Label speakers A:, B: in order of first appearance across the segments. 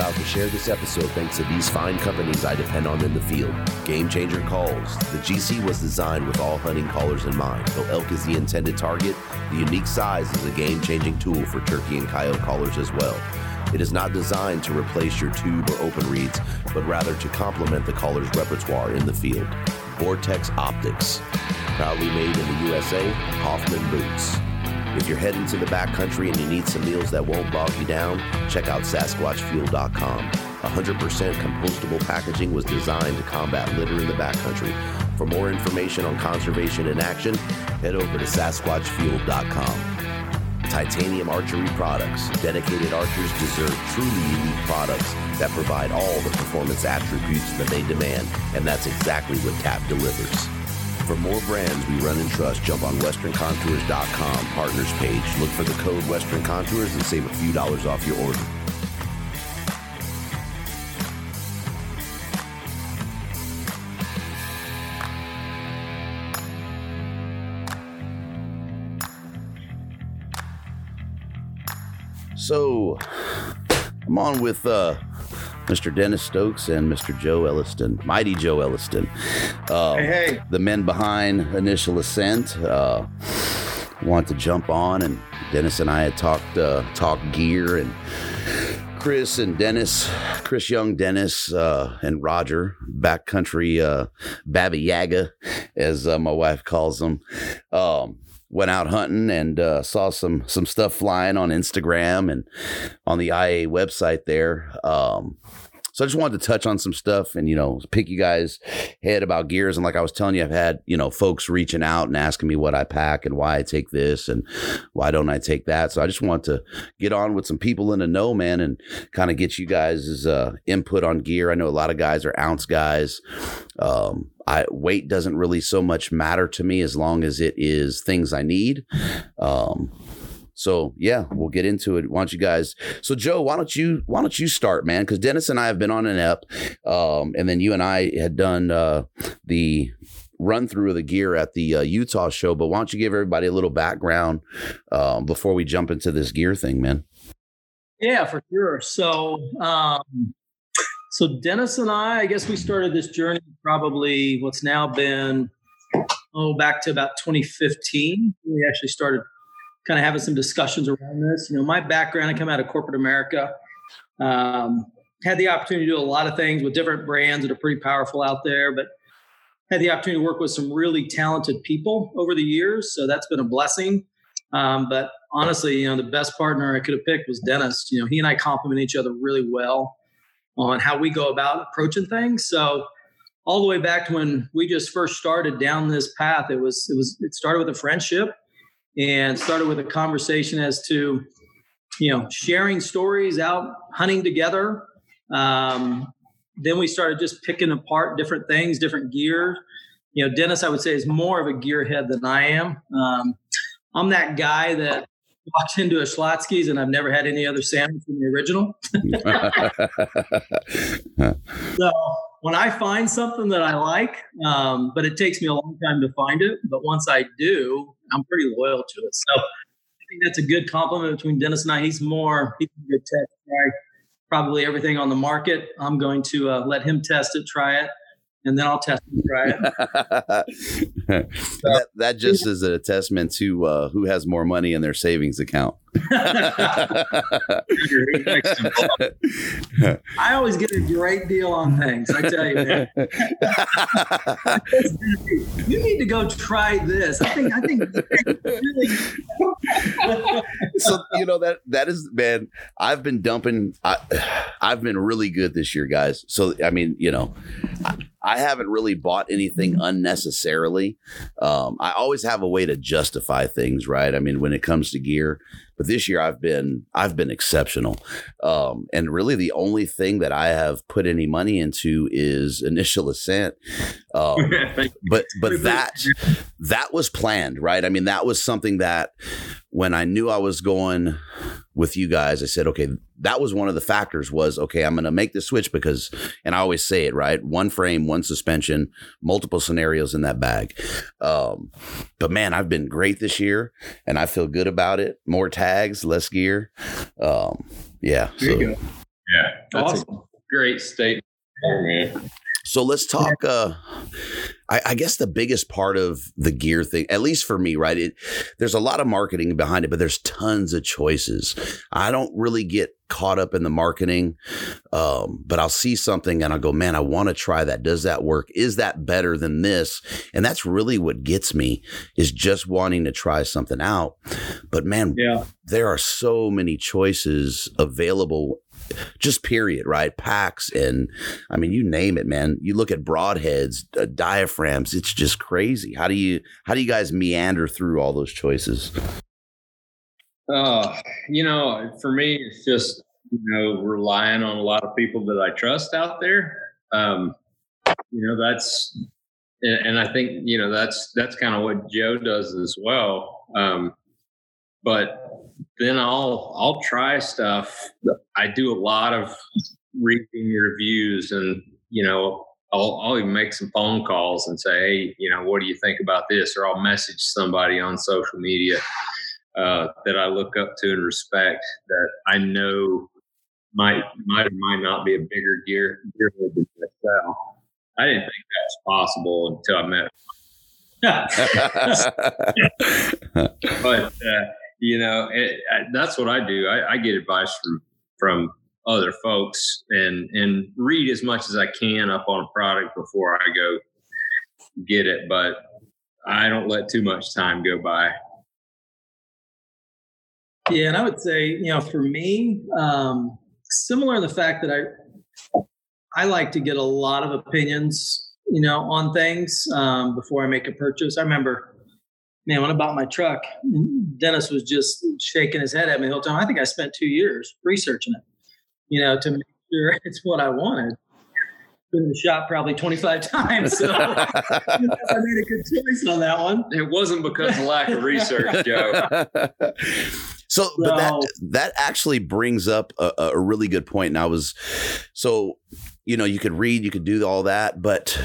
A: Proud to share this episode thanks to these fine companies I depend on in the field. Game Changer Calls. The GC was designed with all hunting callers in mind. Though elk is the intended target, the unique size is a game changing tool for turkey and coyote callers as well. It is not designed to replace your tube or open reeds, but rather to complement the caller's repertoire in the field. Vortex Optics. Proudly made in the USA, Hoffman Boots. If you're heading to the backcountry and you need some meals that won't bog you down, check out SasquatchFuel.com. 100% compostable packaging was designed to combat litter in the backcountry. For more information on conservation in action, head over to SasquatchFuel.com. Titanium Archery Products. Dedicated archers deserve truly unique products that provide all the performance attributes that they demand, and that's exactly what TAP delivers. For more brands we run and trust, jump on westerncontours.com partners page. Look for the code Western Contours and save a few dollars off your order. So, I'm on with uh, Mr. Dennis Stokes and Mr. Joe Elliston, Mighty Joe Elliston.
B: Um, hey, hey.
A: The men behind Initial Ascent uh, want to jump on, and Dennis and I had talked uh, talked gear, and Chris and Dennis, Chris Young, Dennis, uh, and Roger, backcountry uh, Baba Yaga, as uh, my wife calls them. Um, went out hunting and uh, saw some some stuff flying on Instagram and on the IA website there. Um, so I just wanted to touch on some stuff and, you know, pick you guys head about gears. And like I was telling you, I've had, you know, folks reaching out and asking me what I pack and why I take this and why don't I take that. So I just want to get on with some people in the know, man, and kind of get you guys' uh, input on gear. I know a lot of guys are ounce guys. Um, I, weight doesn't really so much matter to me as long as it is things I need. Um, so yeah, we'll get into it. Why don't you guys? So Joe, why don't you why don't you start, man? Because Dennis and I have been on an ep, um, and then you and I had done uh, the run through of the gear at the uh, Utah show. But why don't you give everybody a little background um, before we jump into this gear thing, man?
B: Yeah, for sure. So, um, so Dennis and I, I guess we started this journey probably what's now been oh back to about 2015. We actually started kind of having some discussions around this. You know, my background, I come out of corporate America. Um, had the opportunity to do a lot of things with different brands that are pretty powerful out there, but had the opportunity to work with some really talented people over the years. So that's been a blessing. Um, but honestly, you know, the best partner I could have picked was Dennis. You know, he and I complement each other really well on how we go about approaching things. So all the way back to when we just first started down this path, it was it was it started with a friendship and started with a conversation as to you know, sharing stories out hunting together. Um, then we started just picking apart different things, different gear. You know, Dennis, I would say, is more of a gearhead than I am. Um, I'm that guy that walks into a Schlotzsky's and I've never had any other sandwich than the original. so when I find something that I like, um, but it takes me a long time to find it, but once I do, I'm pretty loyal to it. So I think that's a good compliment between Dennis and I. He's more he's a good test guy probably everything on the market. I'm going to uh, let him test it, try it, and then I'll test and try it.
A: that, that just is a testament to uh, who has more money in their savings account.
B: I always get a great deal on things. I tell you, man. you need to go try this. I think. I think. Really...
A: so you know that that is man. I've been dumping. I, have been really good this year, guys. So I mean, you know. I, I haven't really bought anything unnecessarily. Um, I always have a way to justify things, right? I mean, when it comes to gear, but this year I've been I've been exceptional, um, and really the only thing that I have put any money into is initial ascent. Um, but but that that was planned, right? I mean, that was something that when I knew I was going with you guys, I said, okay, that was one of the factors was, okay, I'm going to make the switch because, and I always say it, right? One frame, one suspension, multiple scenarios in that bag. Um, but man, I've been great this year and I feel good about it. More tags, less gear. Um, yeah. So,
C: yeah. That's awesome. a great statement.
A: So let's talk. Uh, I, I, guess the biggest part of the gear thing, at least for me, right? It, there's a lot of marketing behind it, but there's tons of choices. I don't really get caught up in the marketing, um, but I'll see something and I'll go, man, I want to try that. Does that work? Is that better than this? And that's really what gets me is just wanting to try something out. But man, yeah. there are so many choices available just period, right? Packs and I mean, you name it, man. You look at broadheads, uh, diaphragms. It's just crazy. How do you how do you guys meander through all those choices?
C: Uh, you know, for me, it's just you know relying on a lot of people that I trust out there. Um, you know, that's and I think you know that's that's kind of what Joe does as well. Um, but then I'll I'll try stuff. I do a lot of reading reviews, and you know I'll I'll even make some phone calls and say, hey, you know, what do you think about this? Or I'll message somebody on social media uh, that I look up to and respect that I know might might or might not be a bigger gear gear than myself. I didn't think that was possible until I met. but uh, you know, it, that's what I do. I, I get advice from from other folks and and read as much as I can up on a product before I go get it. But I don't let too much time go by.
B: Yeah, and I would say, you know, for me, um, similar in the fact that I I like to get a lot of opinions, you know, on things um, before I make a purchase. I remember man, when I bought my truck, Dennis was just shaking his head at me the whole time. I think I spent two years researching it, you know, to make sure it's what I wanted. Been in the shop probably 25 times. So I made a good choice on that one.
C: It wasn't because of lack of research, Joe.
A: So, so, but that that actually brings up a, a really good point. And I was so, you know, you could read, you could do all that, but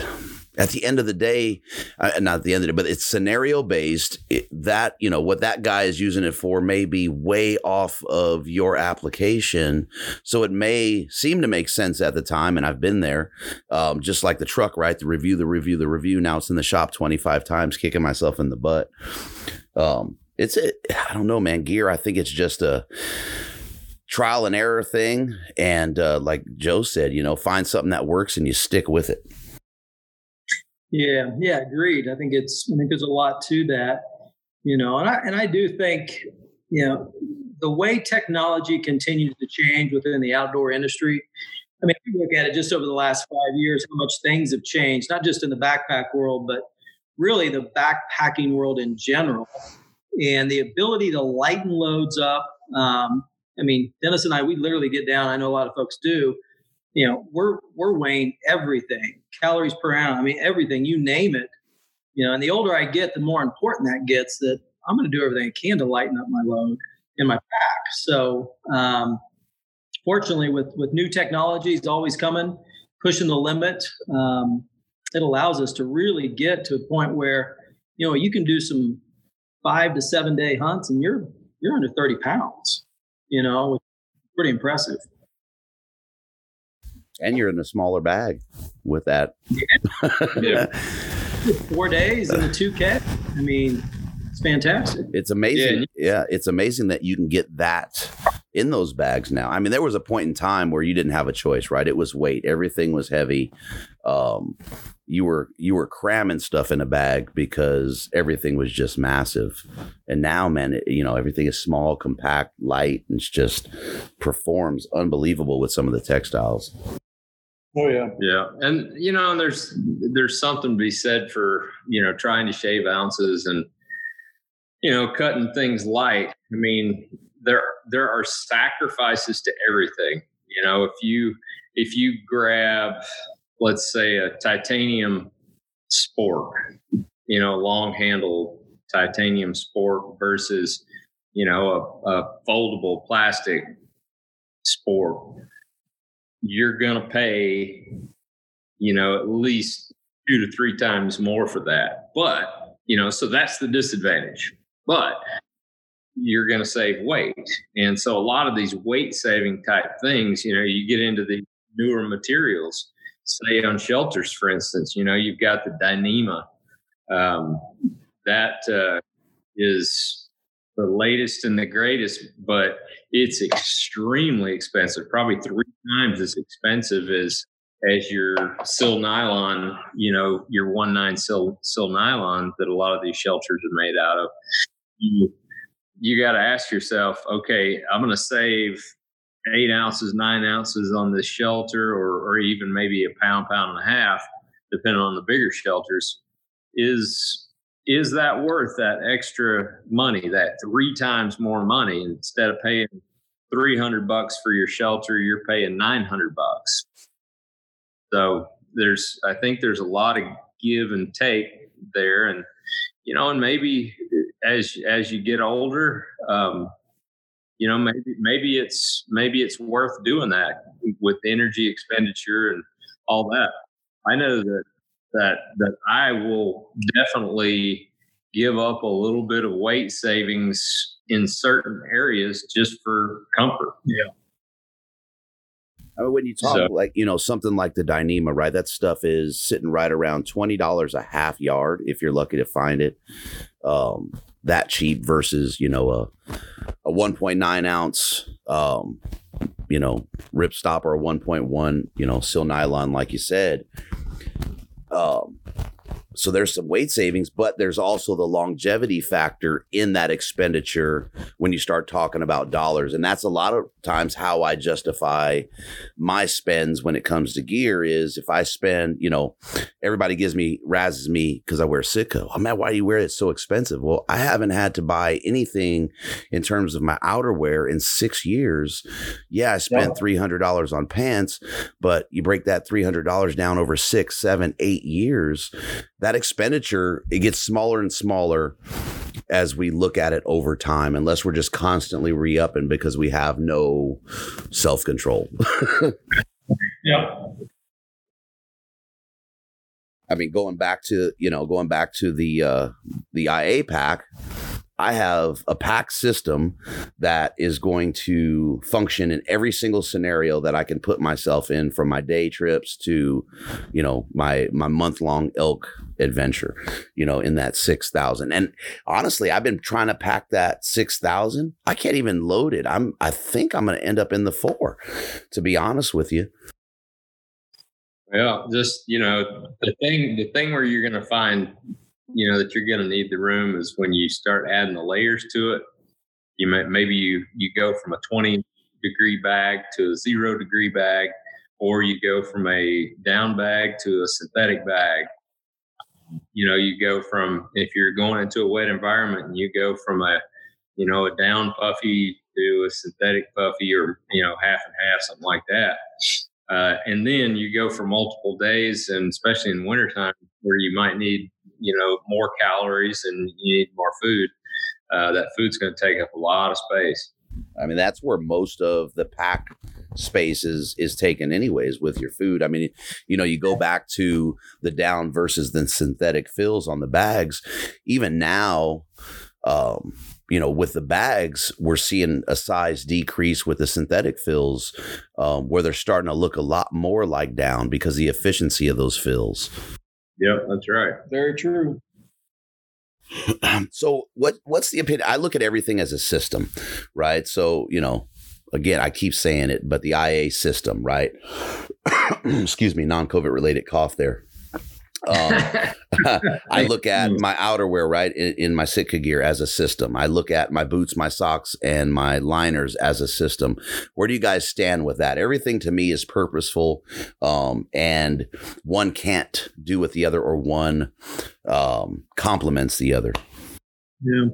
A: at the end of the day, uh, not at the end of the day, but it's scenario based. It, that you know what that guy is using it for may be way off of your application, so it may seem to make sense at the time. And I've been there, um, just like the truck, right? The review, the review, the review. Now it's in the shop twenty five times, kicking myself in the butt. Um, it's it. I don't know, man. Gear. I think it's just a trial and error thing, and uh, like Joe said, you know, find something that works and you stick with it.
B: Yeah, yeah, agreed. I think it's I think there's a lot to that, you know, and I and I do think, you know, the way technology continues to change within the outdoor industry. I mean, if you look at it just over the last five years, how much things have changed, not just in the backpack world, but really the backpacking world in general. And the ability to lighten loads up, um, I mean, Dennis and I, we literally get down. I know a lot of folks do. You know, we're we're weighing everything, calories per ounce. I mean, everything you name it. You know, and the older I get, the more important that gets. That I'm going to do everything I can to lighten up my load in my pack. So, um, fortunately, with with new technologies always coming, pushing the limit, um, it allows us to really get to a point where you know you can do some five to seven day hunts and you're you're under 30 pounds you know pretty impressive
A: and you're in a smaller bag with that
B: yeah. four days in the 2k i mean it's fantastic
A: it's amazing yeah. yeah it's amazing that you can get that in those bags now. I mean, there was a point in time where you didn't have a choice, right? It was weight. Everything was heavy. Um, you were you were cramming stuff in a bag because everything was just massive. And now, man, it, you know, everything is small, compact, light, and it's just performs unbelievable with some of the textiles.
B: Oh yeah,
C: yeah, and you know, there's there's something to be said for you know trying to shave ounces and you know cutting things light. I mean, there there are sacrifices to everything. You know, if you if you grab let's say a titanium spork, you know, long handle titanium spork versus you know a, a foldable plastic spork, you're going to pay you know at least two to three times more for that. But you know, so that's the disadvantage. But you're going to save weight. And so a lot of these weight saving type things, you know, you get into the newer materials, say on shelters, for instance, you know, you've got the Dyneema. Um, that uh, is the latest and the greatest, but it's extremely expensive, probably three times as expensive as as your sil nylon, you know, your one nine sil sil nylon that a lot of these shelters are made out of. You you got to ask yourself, okay, I'm going to save eight ounces, nine ounces on this shelter, or, or even maybe a pound, pound and a half, depending on the bigger shelters. Is is that worth that extra money, that three times more money? Instead of paying 300 bucks for your shelter, you're paying 900 bucks. So there's, I think there's a lot of give and take there. And, you know, and maybe as as you get older, um, you know, maybe maybe it's maybe it's worth doing that with energy expenditure and all that. I know that that that I will definitely give up a little bit of weight savings in certain areas just for comfort.
B: Yeah.
A: I mean, when you talk so, like you know something like the Dyneema, right? That stuff is sitting right around twenty dollars a half yard if you're lucky to find it. Um, that cheap versus you know a a one point nine ounce um, you know rip stop or a one point one you know sil nylon like you said. Um, so there's some weight savings, but there's also the longevity factor in that expenditure when you start talking about dollars. And that's a lot of times how I justify my spends when it comes to gear is if I spend, you know, everybody gives me, razzes me because I wear Sitka. Oh man, why do you wear it so expensive? Well, I haven't had to buy anything in terms of my outerwear in six years. Yeah, I spent $300 on pants, but you break that $300 down over six, seven, eight years that expenditure it gets smaller and smaller as we look at it over time, unless we're just constantly re-upping because we have no self-control.
B: yeah.
A: I mean, going back to you know, going back to the uh, the IA pack, I have a pack system that is going to function in every single scenario that I can put myself in from my day trips to, you know, my my month long elk adventure, you know, in that 6,000. And honestly, I've been trying to pack that 6,000. I can't even load it. I'm I think I'm going to end up in the 4 to be honest with you.
C: Yeah, just, you know, the thing the thing where you're going to find you know that you're going to need the room is when you start adding the layers to it. You may maybe you you go from a 20 degree bag to a zero degree bag, or you go from a down bag to a synthetic bag. You know, you go from if you're going into a wet environment, and you go from a you know a down puffy do a synthetic puffy or you know half and half, something like that. Uh, and then you go for multiple days, and especially in wintertime where you might need you know more calories and you need more food. Uh, that food's going to take up a lot of space.
A: I mean, that's where most of the pack space is is taken anyways with your food. I mean, you know, you go back to the down versus the synthetic fills on the bags. Even now, um, you know, with the bags, we're seeing a size decrease with the synthetic fills, um, where they're starting to look a lot more like down because the efficiency of those fills.
C: Yep, that's right.
B: Very true.
A: so what what's the opinion? I look at everything as a system, right? So, you know, again, I keep saying it, but the IA system, right? Excuse me, non-COVID related cough there. Um, I look at my outerwear, right, in, in, my Sitka gear as a system. I look at my boots, my socks, and my liners as a system. Where do you guys stand with that? Everything to me is purposeful, um, and one can't do with the other, or one um, complements the other.
B: Yeah,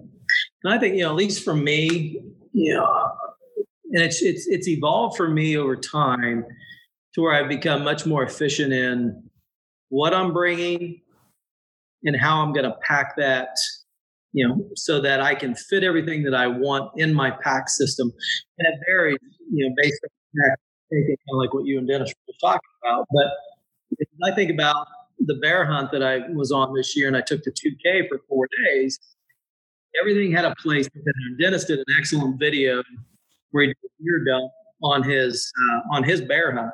B: and I think you know, at least for me, you know, and it's it's it's evolved for me over time to where I've become much more efficient in what I'm bringing and how I'm going to pack that, you know, so that I can fit everything that I want in my pack system. And it varies, you know, based on kind of like what you and Dennis were talking about. But I think about the bear hunt that I was on this year and I took the 2K for four days, everything had a place. And Dennis did an excellent video where he did a gear dump on his uh, on his bear hunt,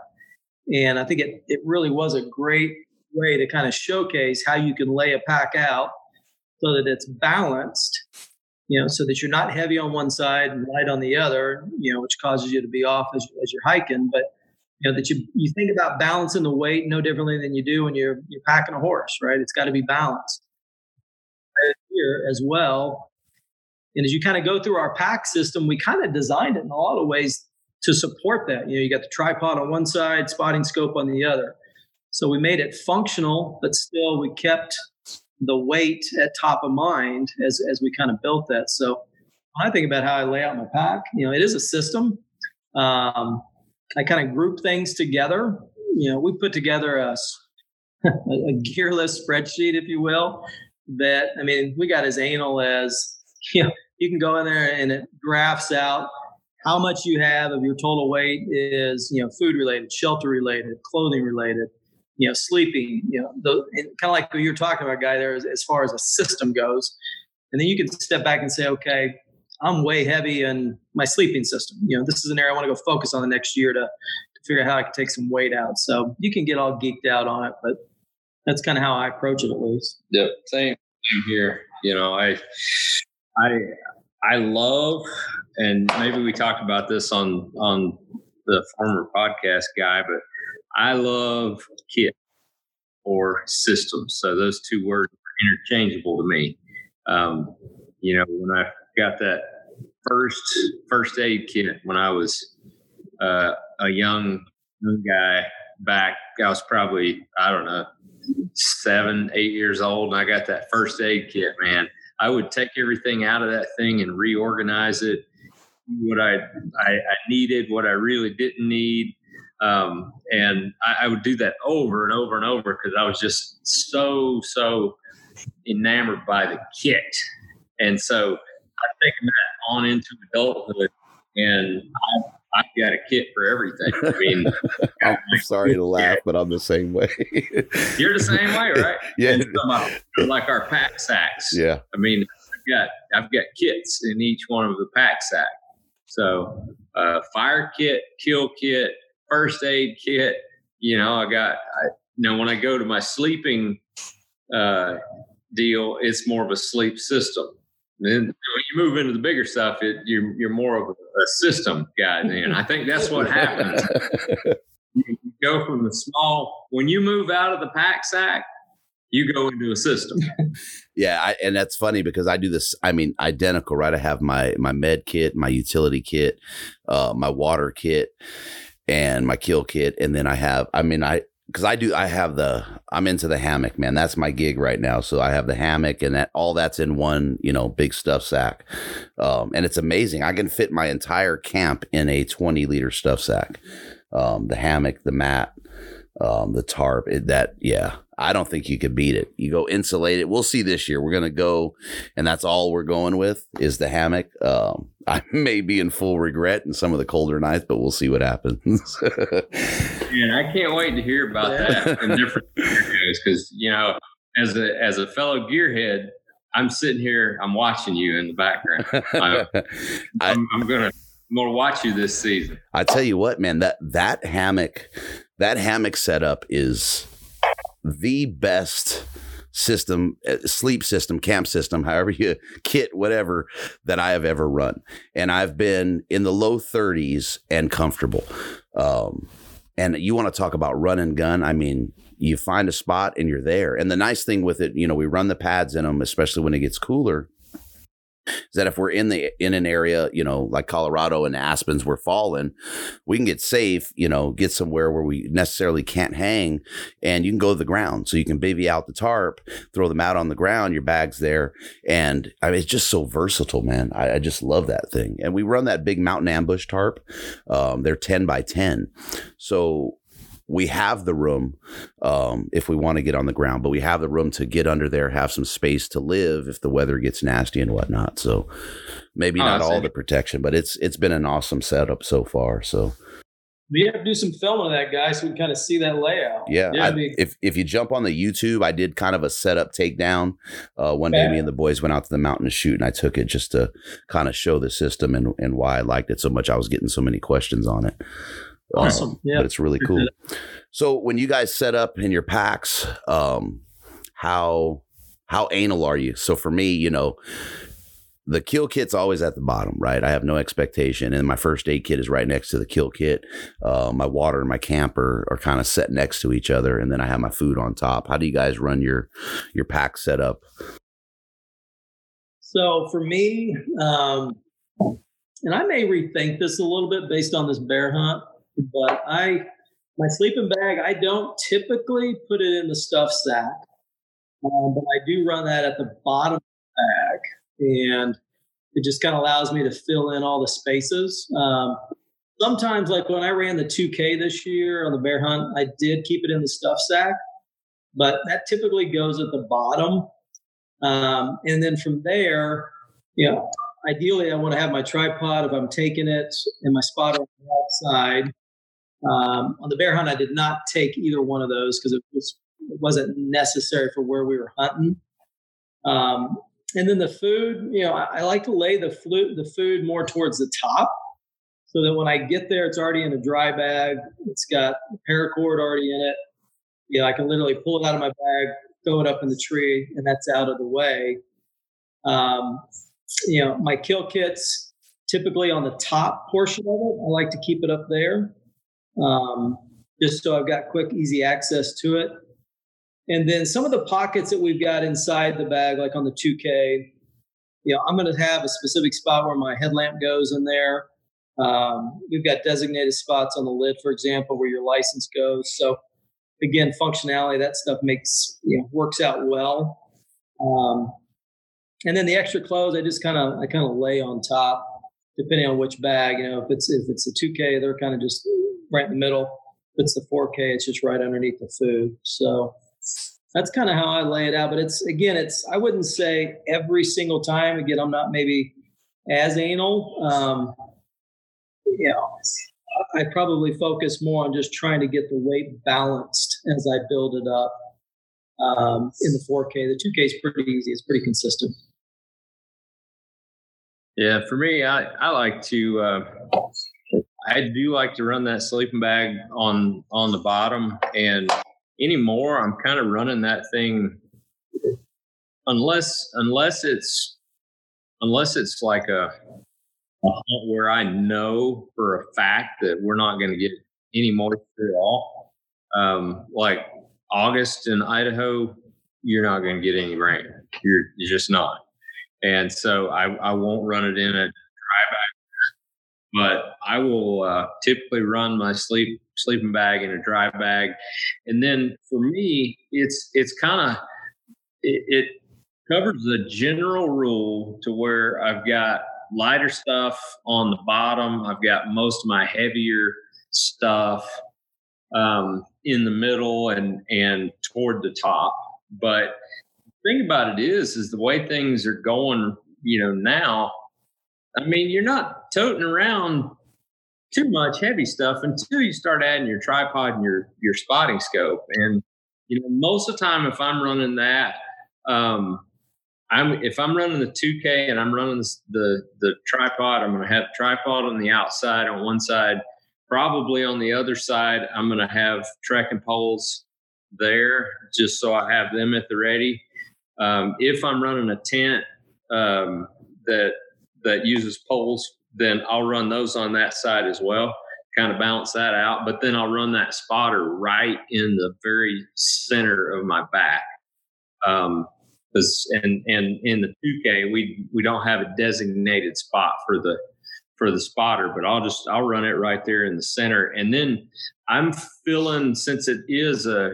B: and I think it it really was a great way to kind of showcase how you can lay a pack out so that it's balanced. You know, so that you're not heavy on one side and light on the other. You know, which causes you to be off as, as you're hiking, but you know that you you think about balancing the weight no differently than you do when you're you're packing a horse, right? It's got to be balanced here as well. And as you kind of go through our pack system, we kind of designed it in a lot of ways to support that. You know, you got the tripod on one side, spotting scope on the other. So we made it functional, but still we kept the weight at top of mind as, as we kind of built that. So when I think about how I lay out my pack, you know, it is a system. Um, I kind of group things together. You know, we put together a, a gearless spreadsheet, if you will, that, I mean, we got as anal as, you know, you can go in there and it graphs out how much you have of your total weight is you know food related shelter related clothing related you know sleeping you know kind of like you're talking about guy there as, as far as a system goes. And then you can step back and say okay i'm way heavy in my sleeping system. You know this is an area i want to go focus on the next year to, to figure out how i can take some weight out. So you can get all geeked out on it but that's kind of how i approach it at least.
C: Yep same, same here. You know i I I love, and maybe we talked about this on on the former podcast guy, but I love kit or systems. So those two words are interchangeable to me. Um, you know, when I got that first first aid kit when I was uh, a young young guy back, I was probably I don't know seven eight years old, and I got that first aid kit. Man, I would take everything out of that thing and reorganize it. What I, I, I needed, what I really didn't need. Um, and I, I, would do that over and over and over because I was just so, so enamored by the kit. And so I've taken that on into adulthood and I've I've got a kit for everything. I mean,
A: I'm sorry to laugh, but I'm the same way.
C: You're the same way, right?
A: yeah.
C: like our pack sacks.
A: Yeah.
C: I mean, I've got I've got kits in each one of the pack sacks. So, uh, fire kit, kill kit, first aid kit. You know, I got. I, you know, when I go to my sleeping uh, deal, it's more of a sleep system. And then when you move into the bigger stuff, it, you're you're more of a, system guy. And I think that's what happens. you go from the small when you move out of the pack sack, you go into a system.
A: yeah, I, and that's funny because I do this. I mean, identical, right? I have my my med kit, my utility kit, uh, my water kit, and my kill kit, and then I have. I mean, I because I do, I have the, I'm into the hammock, man. That's my gig right now. So I have the hammock and that all that's in one, you know, big stuff sack. Um, and it's amazing. I can fit my entire camp in a 20 liter stuff sack. Um, the hammock, the mat, um, the tarp, it, that, yeah, I don't think you could beat it. You go insulate it. We'll see this year. We're going to go, and that's all we're going with is the hammock. Um, I may be in full regret in some of the colder nights, but we'll see what happens.
C: and I can't wait to hear about that in different scenarios because you know, as a as a fellow gearhead, I'm sitting here, I'm watching you in the background. I, I'm, I'm gonna I'm gonna watch you this season.
A: I tell you what, man that that hammock, that hammock setup is the best system, uh, sleep system, camp system, however you kit, whatever that I have ever run. And I've been in the low 30s and comfortable. Um, and you want to talk about run and gun? I mean, you find a spot and you're there. And the nice thing with it, you know, we run the pads in them, especially when it gets cooler is that if we're in the in an area, you know, like Colorado and Aspens, we're falling, we can get safe, you know, get somewhere where we necessarily can't hang, and you can go to the ground. So you can baby out the tarp, throw them out on the ground, your bag's there, and I mean, it's just so versatile, man. I, I just love that thing. And we run that big mountain ambush tarp. Um, they're ten by ten, so we have the room um, if we want to get on the ground, but we have the room to get under there, have some space to live if the weather gets nasty and whatnot. So maybe oh, not all the protection, but it's it's been an awesome setup so far. So
B: we have to do some filming of that, guy, so we can kind of see that layout.
A: Yeah, yeah I, if if you jump on the YouTube, I did kind of a setup takedown. Uh, one day, me and the boys went out to the mountain to shoot, and I took it just to kind of show the system and and why I liked it so much. I was getting so many questions on it.
B: Awesome. Um, yeah.
A: But it's really cool. So when you guys set up in your packs, um, how how anal are you? So for me, you know, the kill kit's always at the bottom, right? I have no expectation. And my first aid kit is right next to the kill kit. Uh, my water and my camper are kind of set next to each other. And then I have my food on top. How do you guys run your your pack setup?
B: So for me, um, and I may rethink this a little bit based on this bear hunt but I my sleeping bag I don't typically put it in the stuff sack, um, but I do run that at the bottom of the bag, and it just kind of allows me to fill in all the spaces. Um, sometimes, like when I ran the 2K this year on the bear hunt, I did keep it in the stuff sack, but that typically goes at the bottom. Um, and then from there, you know, ideally I want to have my tripod if I'm taking it and my spotter on the outside. Um, on the bear hunt, I did not take either one of those because it, was, it wasn't necessary for where we were hunting. Um, and then the food, you know, I, I like to lay the, flu- the food more towards the top so that when I get there, it's already in a dry bag. It's got paracord already in it. Yeah, I can literally pull it out of my bag, throw it up in the tree, and that's out of the way. Um, you know, my kill kits typically on the top portion of it. I like to keep it up there um, just so I've got quick, easy access to it. And then some of the pockets that we've got inside the bag, like on the 2K, you know, I'm going to have a specific spot where my headlamp goes in there. Um, we've got designated spots on the lid, for example, where your license goes. So again, functionality, that stuff makes, you know, works out well. Um, and then the extra clothes, I just kind of, I kind of lay on top, depending on which bag, you know, if it's, if it's a 2K, they're kind of just right in the middle. It's the 4K, it's just right underneath the food. So that's kind of how I lay it out. But it's again, it's I wouldn't say every single time. Again, I'm not maybe as anal. Um, you know, I probably focus more on just trying to get the weight balanced as I build it up. Um, in the 4K, the 2K is pretty easy. It's pretty consistent.
C: Yeah, for me, I, I like to uh, I do like to run that sleeping bag on on the bottom, and anymore I'm kind of running that thing unless unless it's unless it's like a, a where I know for a fact that we're not going to get any moisture at all. Um, like August in Idaho, you're not going to get any rain. You're you're just not. And so I, I won't run it in a but I will uh, typically run my sleep sleeping bag in a dry bag, and then for me, it's it's kind of it, it covers the general rule to where I've got lighter stuff on the bottom. I've got most of my heavier stuff um, in the middle and and toward the top. But the thing about it is, is the way things are going, you know, now. I mean, you're not toting around too much heavy stuff until you start adding your tripod and your your spotting scope. And you know, most of the time, if I'm running that, um, I'm if I'm running the 2K and I'm running the the, the tripod, I'm going to have tripod on the outside on one side. Probably on the other side, I'm going to have trekking poles there just so I have them at the ready. Um, if I'm running a tent um, that that uses poles, then I'll run those on that side as well, kind of balance that out. But then I'll run that spotter right in the very center of my back. Um, and and in the 2K we we don't have a designated spot for the for the spotter, but I'll just I'll run it right there in the center, and then I'm feeling since it is a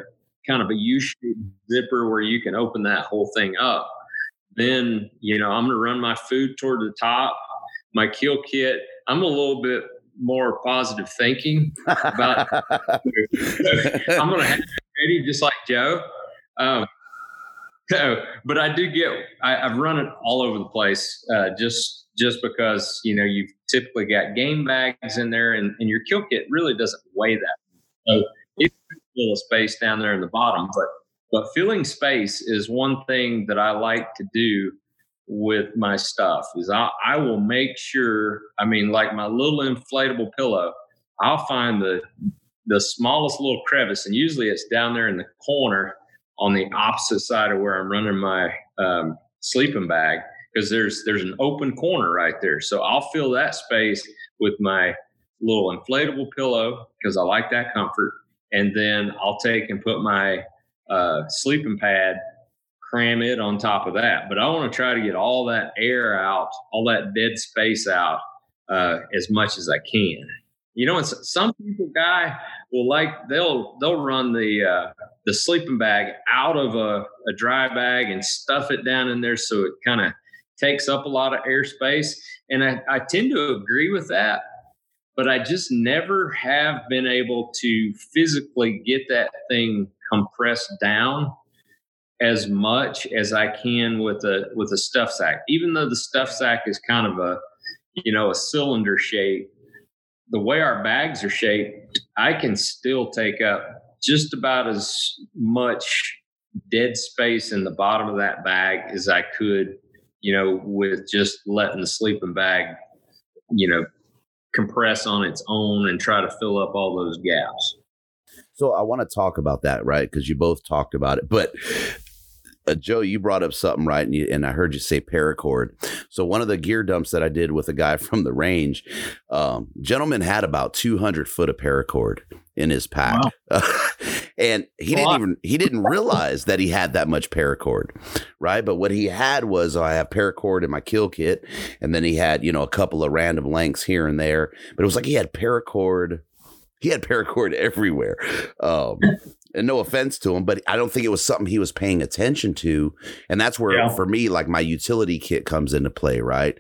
C: kind of a U-shaped zipper where you can open that whole thing up. Then you know I'm going to run my food toward the top, my kill kit. I'm a little bit more positive thinking about. I'm going to have it ready just like Joe. Um, so, but I do get I, have run it all over the place uh, just just because you know you've typically got game bags in there and, and your kill kit really doesn't weigh that. So it's a little space down there in the bottom, but but filling space is one thing that I like to do with my stuff is I, I will make sure I mean like my little inflatable pillow I'll find the the smallest little crevice and usually it's down there in the corner on the opposite side of where I'm running my um, sleeping bag because there's there's an open corner right there. So I'll fill that space with my little inflatable pillow because I like that comfort, and then I'll take and put my sleeping pad, cram it on top of that. But I want to try to get all that air out, all that dead space out uh, as much as I can. You know, some people, guy, will like they'll they'll run the uh, the sleeping bag out of a, a dry bag and stuff it down in there so it kind of takes up a lot of airspace. And I, I tend to agree with that, but I just never have been able to physically get that thing compressed down as much as I can with a with a stuff sack. Even though the stuff sack is kind of a you know a cylinder shape, the way our bags are shaped, I can still take up just about as much dead space in the bottom of that bag as I could, you know, with just letting the sleeping bag, you know, compress on its own and try to fill up all those gaps.
A: So I want to talk about that, right? Because you both talked about it, but uh, Joe, you brought up something right, and, you, and I heard you say paracord. So one of the gear dumps that I did with a guy from the range, um, gentleman had about 200 foot of paracord in his pack, wow. and he didn't even he didn't realize that he had that much paracord, right? But what he had was oh, I have paracord in my kill kit, and then he had you know a couple of random lengths here and there, but it was like he had paracord he had paracord everywhere. Um, and no offense to him, but I don't think it was something he was paying attention to. And that's where, yeah. for me, like my utility kit comes into play, right?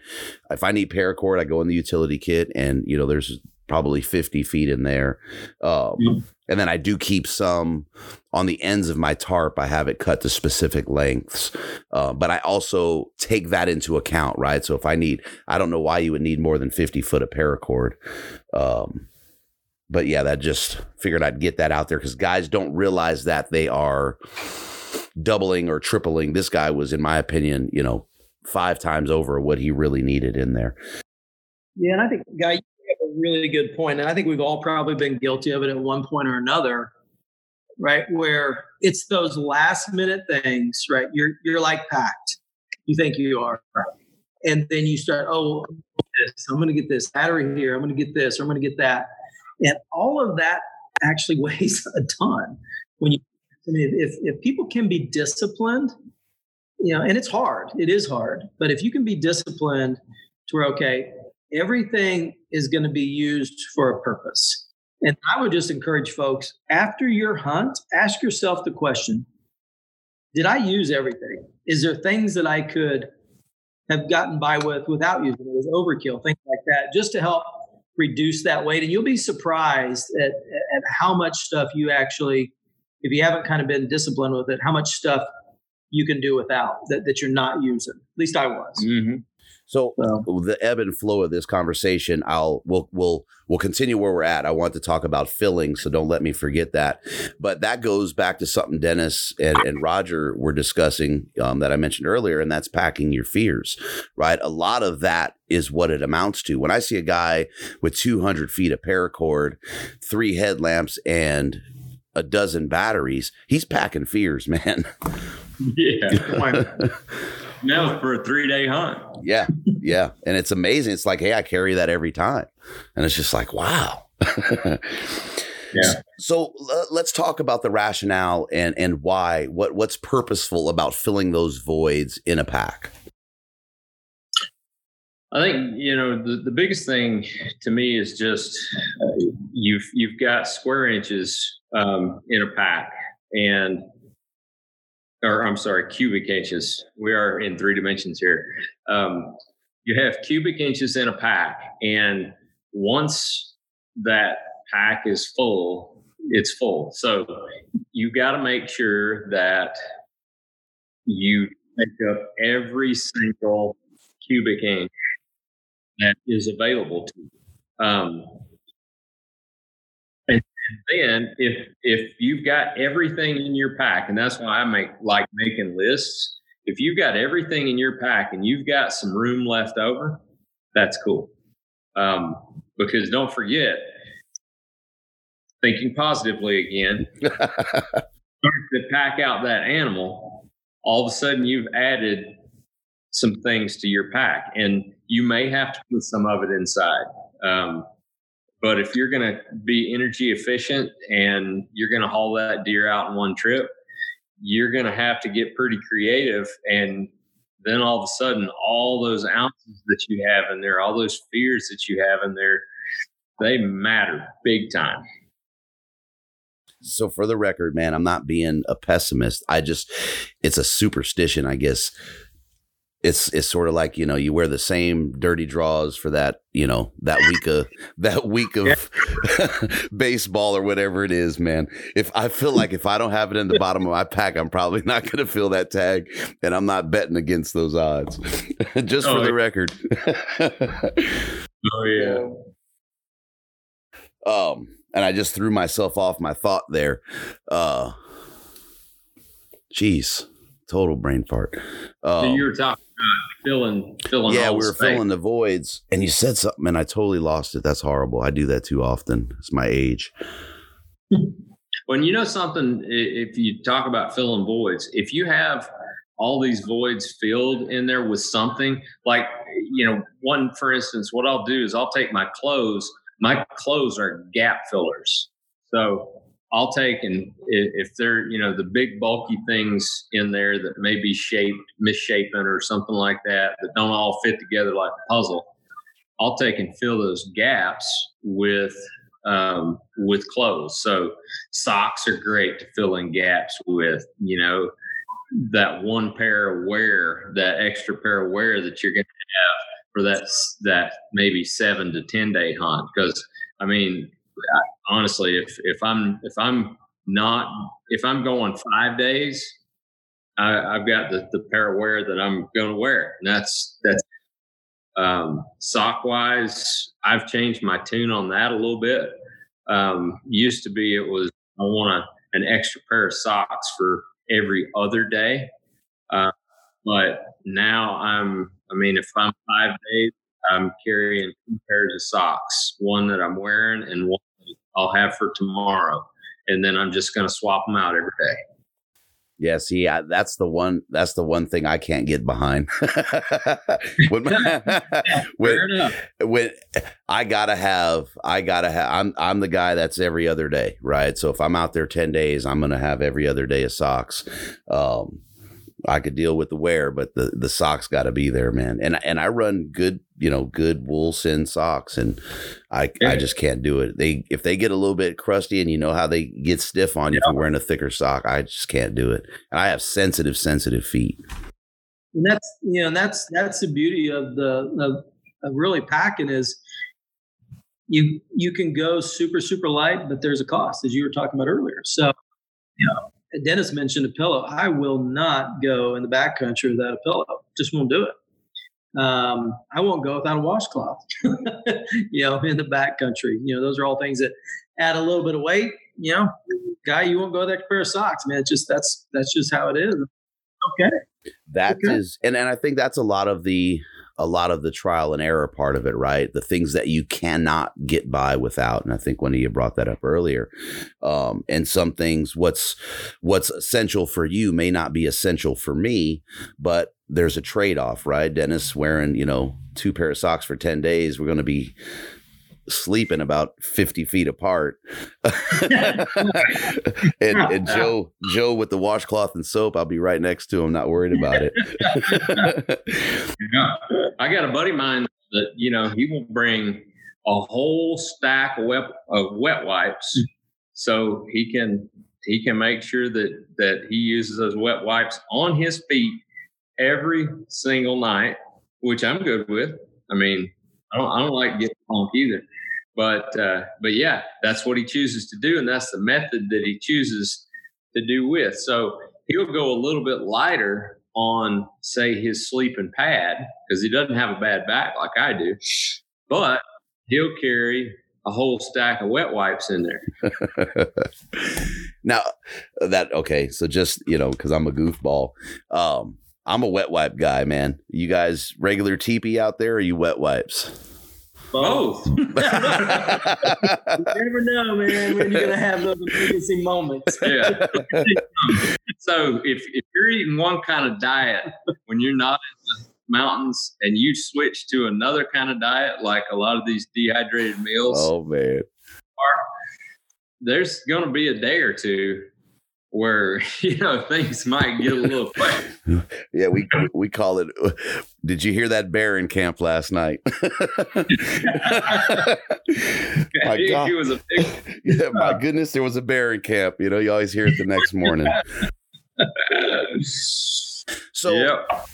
A: If I need paracord, I go in the utility kit, and you know, there's probably 50 feet in there. Um, mm-hmm. And then I do keep some on the ends of my tarp. I have it cut to specific lengths, uh, but I also take that into account, right? So if I need, I don't know why you would need more than 50 foot of paracord. Um, but yeah, that just figured I'd get that out there because guys don't realize that they are doubling or tripling. This guy was, in my opinion, you know, five times over what he really needed in there.
B: Yeah, and I think, guy, you have a really good point, and I think we've all probably been guilty of it at one point or another, right? Where it's those last minute things, right? You're you're like packed. You think you are, and then you start, oh, I'm going to get this battery here. I'm going to get this. Or I'm going to get that and all of that actually weighs a ton. When you, I mean, if, if people can be disciplined, you know, and it's hard, it is hard, but if you can be disciplined to where, okay, everything is going to be used for a purpose. And I would just encourage folks after your hunt, ask yourself the question Did I use everything? Is there things that I could have gotten by with without using it? Was overkill, things like that, just to help reduce that weight. And you'll be surprised at, at how much stuff you actually, if you haven't kind of been disciplined with it, how much stuff you can do without that, that you're not using. At least I was.
A: Mm-hmm. So the ebb and flow of this conversation, I'll we'll we'll we'll continue where we're at. I want to talk about filling, so don't let me forget that. But that goes back to something Dennis and, and Roger were discussing um, that I mentioned earlier, and that's packing your fears. Right, a lot of that is what it amounts to. When I see a guy with 200 feet of paracord, three headlamps, and a dozen batteries, he's packing fears, man.
C: Yeah. No, for a three day hunt.
A: Yeah, yeah, and it's amazing. It's like, hey, I carry that every time, and it's just like, wow.
C: yeah.
A: So uh, let's talk about the rationale and and why. What what's purposeful about filling those voids in a pack?
C: I think you know the, the biggest thing to me is just uh, you've you've got square inches um, in a pack, and or I'm sorry, cubic inches. We are in three dimensions here. Um, you have cubic inches in a pack, and once that pack is full, it's full. So you got to make sure that you take up every single cubic inch that is available to you. Um, then if if you've got everything in your pack, and that's why I make like making lists. If you've got everything in your pack and you've got some room left over, that's cool. Um, because don't forget, thinking positively again, start to pack out that animal. All of a sudden, you've added some things to your pack, and you may have to put some of it inside. Um, but if you're going to be energy efficient and you're going to haul that deer out in one trip, you're going to have to get pretty creative. And then all of a sudden, all those ounces that you have in there, all those fears that you have in there, they matter big time.
A: So, for the record, man, I'm not being a pessimist. I just, it's a superstition, I guess it's it's sort of like you know you wear the same dirty draws for that you know that week of that week of baseball or whatever it is man. If i feel like if i don't have it in the bottom of my pack i'm probably not going to fill that tag and i'm not betting against those odds. Just oh, for the record.
C: Oh yeah.
A: Um and i just threw myself off my thought there. Uh jeez total brain fart.
C: Um, so you were talking filling filling
A: yeah we were space. filling the voids. And you said something and i totally lost it. That's horrible. I do that too often. It's my age.
C: When you know something if you talk about filling voids if you have all these voids filled in there with something like you know one for instance what i'll do is i'll take my clothes my clothes are gap fillers. So I'll take and if they're you know the big bulky things in there that may be shaped misshapen or something like that that don't all fit together like a puzzle, I'll take and fill those gaps with um, with clothes. So socks are great to fill in gaps with. You know that one pair of wear, that extra pair of wear that you're going to have for that that maybe seven to ten day hunt. Because I mean, honestly, if if I'm if I'm not if I'm going five days, I, have got the, the pair of wear that I'm going to wear, and that's that's um, sock wise. I've changed my tune on that a little bit. Um, used to be it was I want a, an extra pair of socks for every other day, uh, but now I'm. I mean, if I'm five days, I'm carrying two pairs of socks, one that I'm wearing and one I'll have for tomorrow. And then I'm just going to swap them out every day.
A: Yeah, see, I, that's the one. That's the one thing I can't get behind. when, when, when, I gotta have, I gotta have. I'm I'm the guy that's every other day, right? So if I'm out there ten days, I'm gonna have every other day of socks. Um, I could deal with the wear, but the the socks got to be there, man. And and I run good, you know, good wool sin socks, and I yeah. I just can't do it. They if they get a little bit crusty, and you know how they get stiff on you yeah. if you're wearing a thicker sock, I just can't do it. And I have sensitive, sensitive feet.
B: And that's you know that's that's the beauty of the of, of really packing is you you can go super super light, but there's a cost as you were talking about earlier. So you know Dennis mentioned a pillow. I will not go in the backcountry without a pillow. Just won't do it. Um, I won't go without a washcloth. you know, in the backcountry. You know, those are all things that add a little bit of weight. You know, guy, you won't go that pair of socks, man. It's just that's that's just how it is. Okay.
A: That okay. is, and and I think that's a lot of the a lot of the trial and error part of it, right? The things that you cannot get by without. And I think one of you brought that up earlier. Um, and some things, what's what's essential for you may not be essential for me, but there's a trade off, right? Dennis wearing, you know, two pair of socks for 10 days. We're going to be sleeping about 50 feet apart. and, and, Joe, Joe with the washcloth and soap, I'll be right next to him, not worried about it.
C: yeah. I got a buddy of mine that, you know, he will bring a whole stack of wet, of wet wipes mm. so he can he can make sure that that he uses those wet wipes on his feet every single night, which I'm good with. I mean, I don't, I don't like getting punk either. But uh, but yeah, that's what he chooses to do, and that's the method that he chooses to do with. So he'll go a little bit lighter on, say, his sleeping pad because he doesn't have a bad back like I do, but he'll carry a whole stack of wet wipes in there.
A: now that okay, so just you know, because I'm a goofball, um, I'm a wet wipe guy, man. You guys regular teepee out there, or you wet wipes?
C: Both. you
B: never know, man, when you're gonna have those amazing moments.
C: yeah. so if if you're eating one kind of diet when you're not in the mountains and you switch to another kind of diet, like a lot of these dehydrated meals.
A: Oh man. Are,
C: there's gonna be a day or two where you know things might get a little funny.
A: yeah, we we call it. Did you hear that bear in camp last night?
C: my God. He was a big,
A: yeah, my goodness, there was a bear in camp. You know, you always hear it the next morning. so. Yep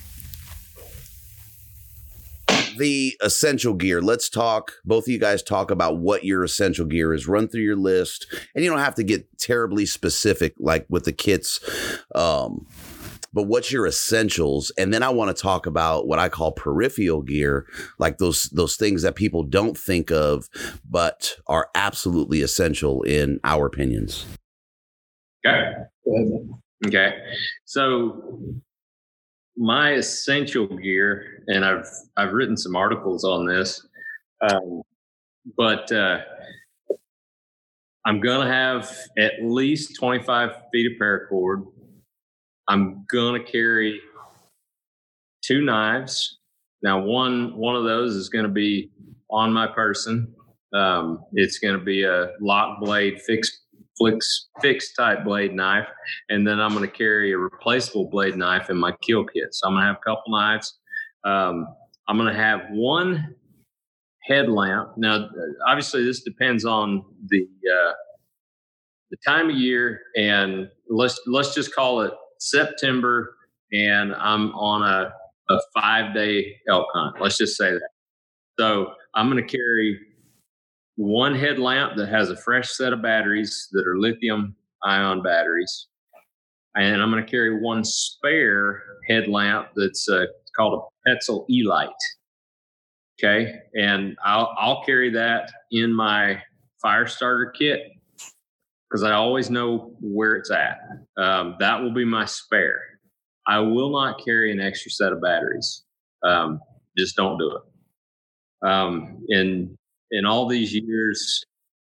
A: the essential gear. Let's talk. Both of you guys talk about what your essential gear is. Run through your list, and you don't have to get terribly specific, like with the kits. Um, but what's your essentials? And then I want to talk about what I call peripheral gear, like those those things that people don't think of, but are absolutely essential in our opinions.
C: Okay. Okay. So my essential gear, and I've I've written some articles on this, um, but uh, I'm gonna have at least 25 feet of paracord. I'm gonna carry two knives. Now, one one of those is to be on my person. Um, it's to be a lock blade fixed fix, fixed type blade knife, and then I'm going to carry a replaceable blade knife in my kill kit. So I'm going to have a couple knives. Um, I'm going to have one headlamp. Now, obviously, this depends on the uh, the time of year, and let's let's just call it September, and I'm on a a five day elk hunt. Let's just say that. So I'm going to carry one headlamp that has a fresh set of batteries that are lithium ion batteries. And I'm going to carry one spare headlamp that's uh, called a Petzl E Light. Okay. And I'll, I'll carry that in my fire starter kit because I always know where it's at. Um, that will be my spare. I will not carry an extra set of batteries. Um, just don't do it. Um, and in all these years,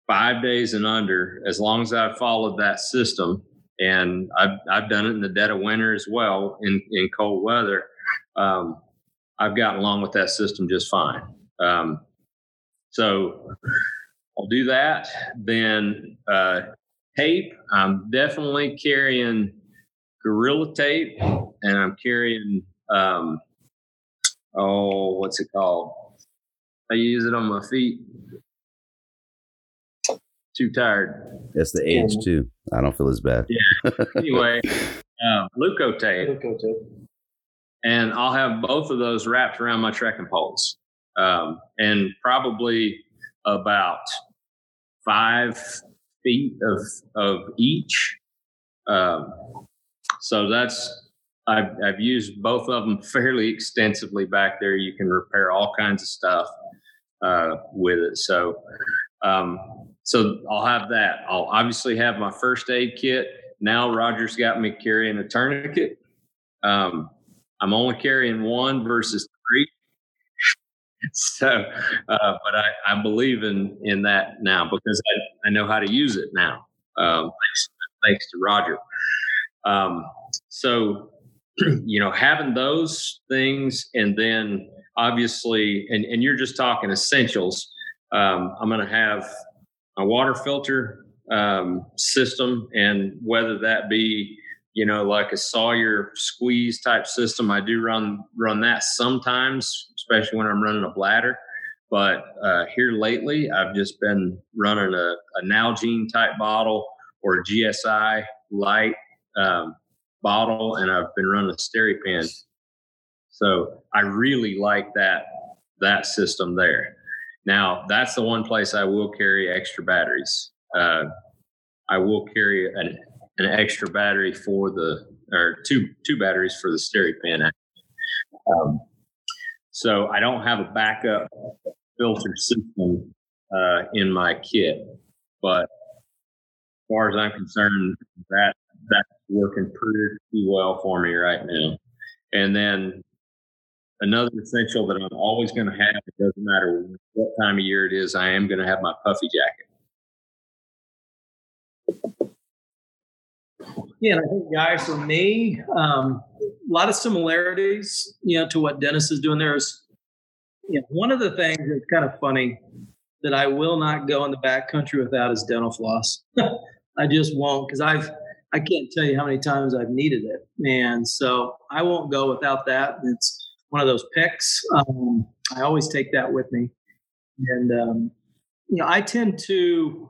C: five days and under, as long as I've followed that system, and I've, I've done it in the dead of winter as well in, in cold weather, um, I've gotten along with that system just fine. Um, so I'll do that. Then uh, tape, I'm definitely carrying Gorilla Tape and I'm carrying um, oh, what's it called? I use it on my feet. Too tired.
A: That's the age too. I don't feel as bad.
C: Yeah. Anyway, um, Leukotape. And I'll have both of those wrapped around my trekking poles, um, and probably about five feet of of each. Um, so that's I've, I've used both of them fairly extensively back there. You can repair all kinds of stuff uh, with it. So, um, so I'll have that. I'll obviously have my first aid kit. Now Roger's got me carrying a tourniquet. Um, I'm only carrying one versus three. so, uh, but I, I believe in in that now because I, I know how to use it now. Um, thanks, thanks to Roger. Um, so you know, having those things and then obviously, and, and you're just talking essentials. Um, I'm going to have a water filter um, system, and whether that be, you know, like a Sawyer squeeze type system, I do run run that sometimes, especially when I'm running a bladder. But uh, here lately, I've just been running a, a Nalgene type bottle or a GSI light um, bottle and I've been running a SteriPen. So I really like that that system there. Now that's the one place I will carry extra batteries. Uh, I will carry an, an extra battery for the or two two batteries for the SteriPen. Um, so I don't have a backup filter system uh, in my kit, but as far as I'm concerned, that that's working pretty well for me right now. And then another essential that I'm always going to have, it doesn't matter what time of year it is, I am going to have my puffy jacket.
B: Yeah, and I think, guys, for me, um, a lot of similarities, you know, to what Dennis is doing there is, you know, one of the things that's kind of funny that I will not go in the back country without is dental floss. I just won't because I've I can't tell you how many times I've needed it. And so I won't go without that. It's one of those picks. Um, I always take that with me. And, um, you know, I tend to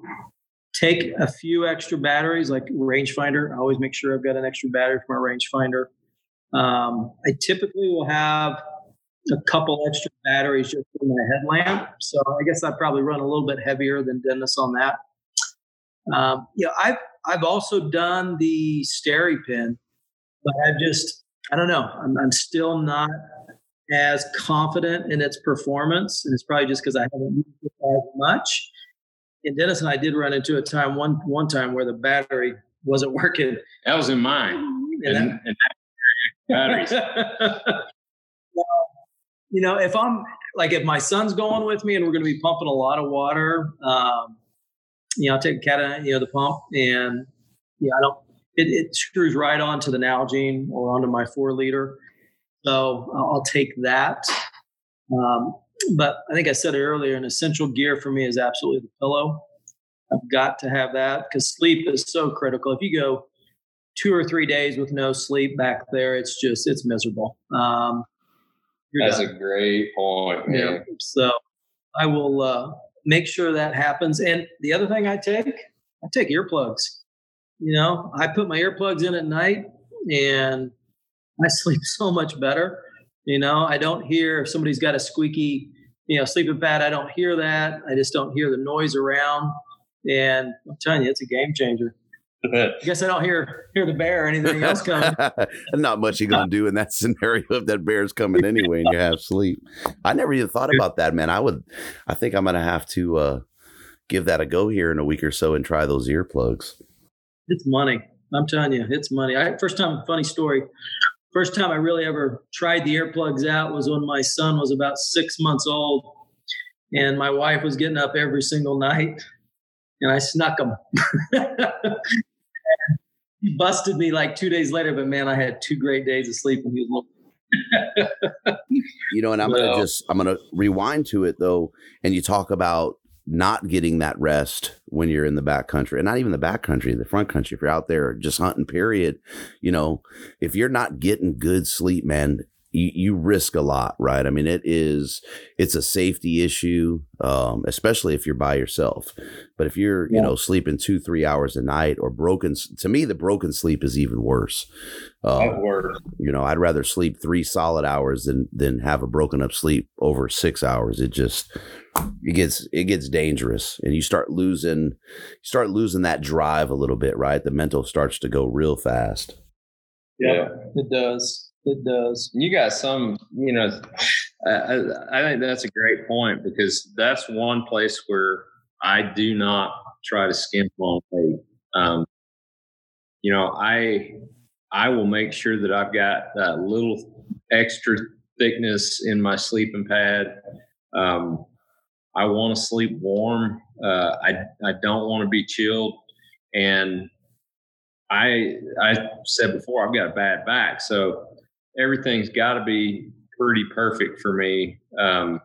B: take a few extra batteries, like rangefinder. I always make sure I've got an extra battery for my rangefinder. Um, I typically will have a couple extra batteries just in my headlamp. So I guess I probably run a little bit heavier than Dennis on that. Um, you know, I've I've also done the SteriPen, but I've just I don't know. I'm, I'm still not as confident in its performance, and it's probably just because I haven't used it as much. And Dennis and I did run into a time one one time where the battery wasn't working.
C: That was in mine. And, and, and batteries.
B: you know, if I'm like if my son's going with me and we're going to be pumping a lot of water, um, you know, I'll take a cat, you know, the pump and yeah, I don't, it, it screws right onto the Nalgene or onto my four liter. So I'll take that. Um, but I think I said it earlier, an essential gear for me is absolutely the pillow. I've got to have that because sleep is so critical. If you go two or three days with no sleep back there, it's just, it's miserable. Um,
C: That's done. a great point. Man. Yeah.
B: So I will, uh, make sure that happens. And the other thing I take, I take earplugs. You know, I put my earplugs in at night and I sleep so much better. You know, I don't hear if somebody's got a squeaky, you know, sleeping pad. I don't hear that. I just don't hear the noise around. And I'm telling you, it's a game changer. I guess I don't hear hear the bear or anything else coming.
A: Not much you're gonna do in that scenario if that bear's coming anyway and you have sleep. I never even thought about that, man. I would I think I'm gonna have to uh, give that a go here in a week or so and try those earplugs.
B: It's money. I'm telling you, it's money. I first time funny story. First time I really ever tried the earplugs out was when my son was about six months old, and my wife was getting up every single night, and I snuck them. he busted me like two days later, but man, I had two great days of sleep when he was
A: you know, and I'm gonna just I'm gonna rewind to it though, and you talk about not getting that rest when you're in the back country and not even the back country, the front country. If you're out there just hunting, period, you know, if you're not getting good sleep, man, you, you risk a lot, right? I mean, it is, it's a safety issue, um, especially if you're by yourself. But if you're, yeah. you know, sleeping two, three hours a night or broken, to me, the broken sleep is even worse.
C: Um, worse.
A: You know, I'd rather sleep three solid hours than than have a broken up sleep over six hours. It just it gets it gets dangerous, and you start losing you start losing that drive a little bit, right? The mental starts to go real fast.
B: Yeah, it does. It does.
C: You got some, you know, I, I think that's a great point because that's one place where I do not try to skimp on weight. Um, you know, I I will make sure that I've got that little extra thickness in my sleeping pad. Um, I want to sleep warm. Uh, I I don't want to be chilled, and I I said before I've got a bad back, so everything's got to be pretty perfect for me. Um,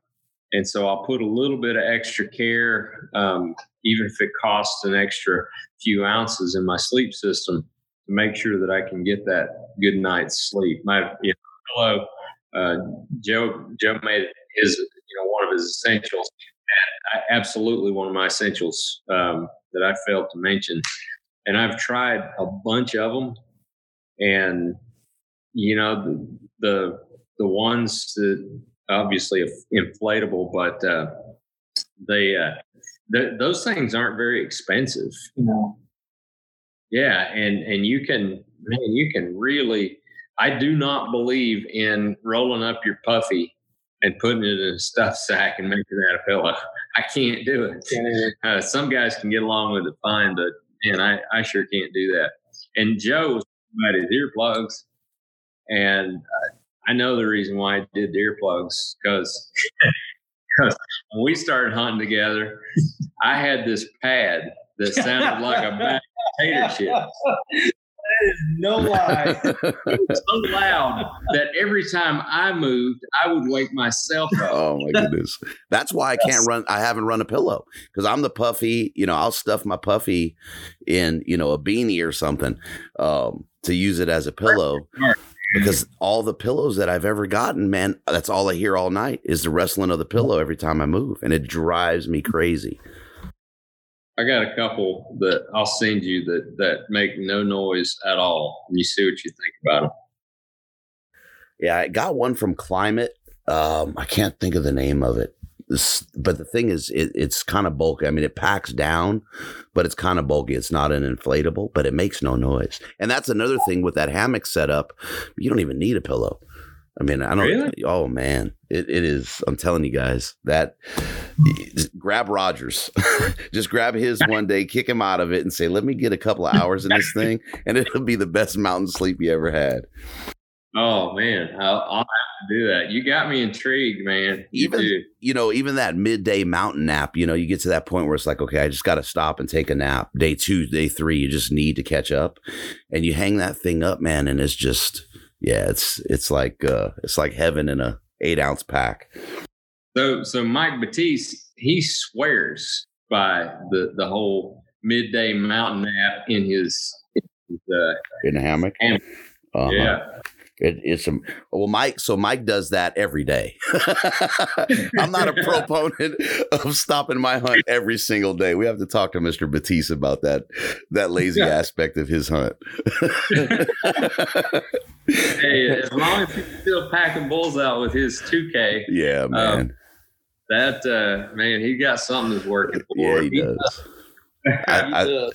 C: and so I'll put a little bit of extra care, um, even if it costs an extra few ounces in my sleep system to make sure that I can get that good night's sleep. My you know, pillow, uh, Joe Joe made his you know one of his essentials, and I, absolutely one of my essentials um, that I failed to mention. And I've tried a bunch of them, and you know the the, the ones that obviously inflatable, but uh, they uh, th- those things aren't very expensive.
B: No.
C: Yeah, and and you can man, you can really. I do not believe in rolling up your puffy and putting it in a stuffed sack and making that a pillow. I can't do it. Uh, some guys can get along with it fine, but man, I, I sure can't do that. And Joe was about his earplugs. And uh, I know the reason why I did the earplugs because when we started hunting together, I had this pad that sounded like a bag of potato chips.
B: That is no lie.
C: it was so loud that every time I moved, I would wake myself up.
A: Oh my goodness. That's why I can't run I haven't run a pillow. Because I'm the puffy, you know, I'll stuff my puffy in, you know, a beanie or something um, to use it as a pillow because all the pillows that I've ever gotten, man, that's all I hear all night is the wrestling of the pillow every time I move, and it drives me crazy.
C: I got a couple that I'll send you that that make no noise at all, and you see what you think about them.
A: Yeah, I got one from Klymit. Um, I can't think of the name of it. But the thing is, it, it's kind of bulky. I mean, it packs down, but it's kind of bulky. It's not an inflatable, but it makes no noise. And that's another thing with that hammock setup. You don't even need a pillow. I mean, I don't. Really? Oh man, it, it is. I'm telling you guys that. Grab Rogers, just grab his one day, kick him out of it, and say, "Let me get a couple of hours in this thing, and it'll be the best mountain sleep you ever had."
C: Oh man, I'll, I'll, have to do that. You got me intrigued, man.
A: You even do. you know, even that midday mountain nap. You know, you get to that point where it's like, okay, I just got to stop and take a nap. Day two, day three, you just need to catch up, and you hang that thing up, man, and it's just, yeah, it's it's like uh, it's like heaven in a eight ounce pack.
C: So, so Mike Batiste, he swears by the the whole midday mountain nap in his, in, his, uh,
A: in the hammock.
C: hammock. Uh-huh. Yeah.
A: It, it's a well, Mike. So Mike does that every day. I'm not a proponent of stopping my hunt every single day. We have to talk to Mr. Batiste about that that lazy yeah. aspect of his hunt.
C: hey, as long as he's still packing bulls out with his 2K.
A: Yeah, um, man. Um,
C: that uh, man, he got something that's working for.
A: Yeah, he, he does. does. I, I,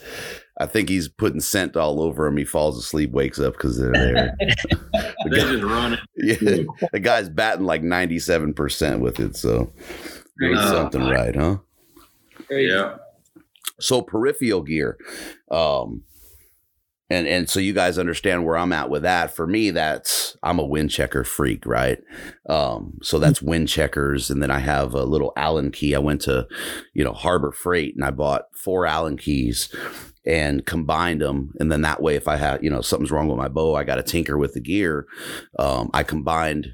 A: I think he's putting scent all over him. He falls asleep, wakes up because they're there.
C: the they guy, just run it.
A: Yeah, the guy's batting like ninety seven percent with it, so doing oh, something right, huh?
C: Yeah.
A: So peripheral gear, um, and and so you guys understand where I'm at with that. For me, that's I'm a wind checker freak, right? Um, so that's wind checkers, and then I have a little Allen key. I went to, you know, Harbor Freight, and I bought four Allen keys and combined them. And then that way, if I had, you know, something's wrong with my bow, I got to tinker with the gear. Um, I combined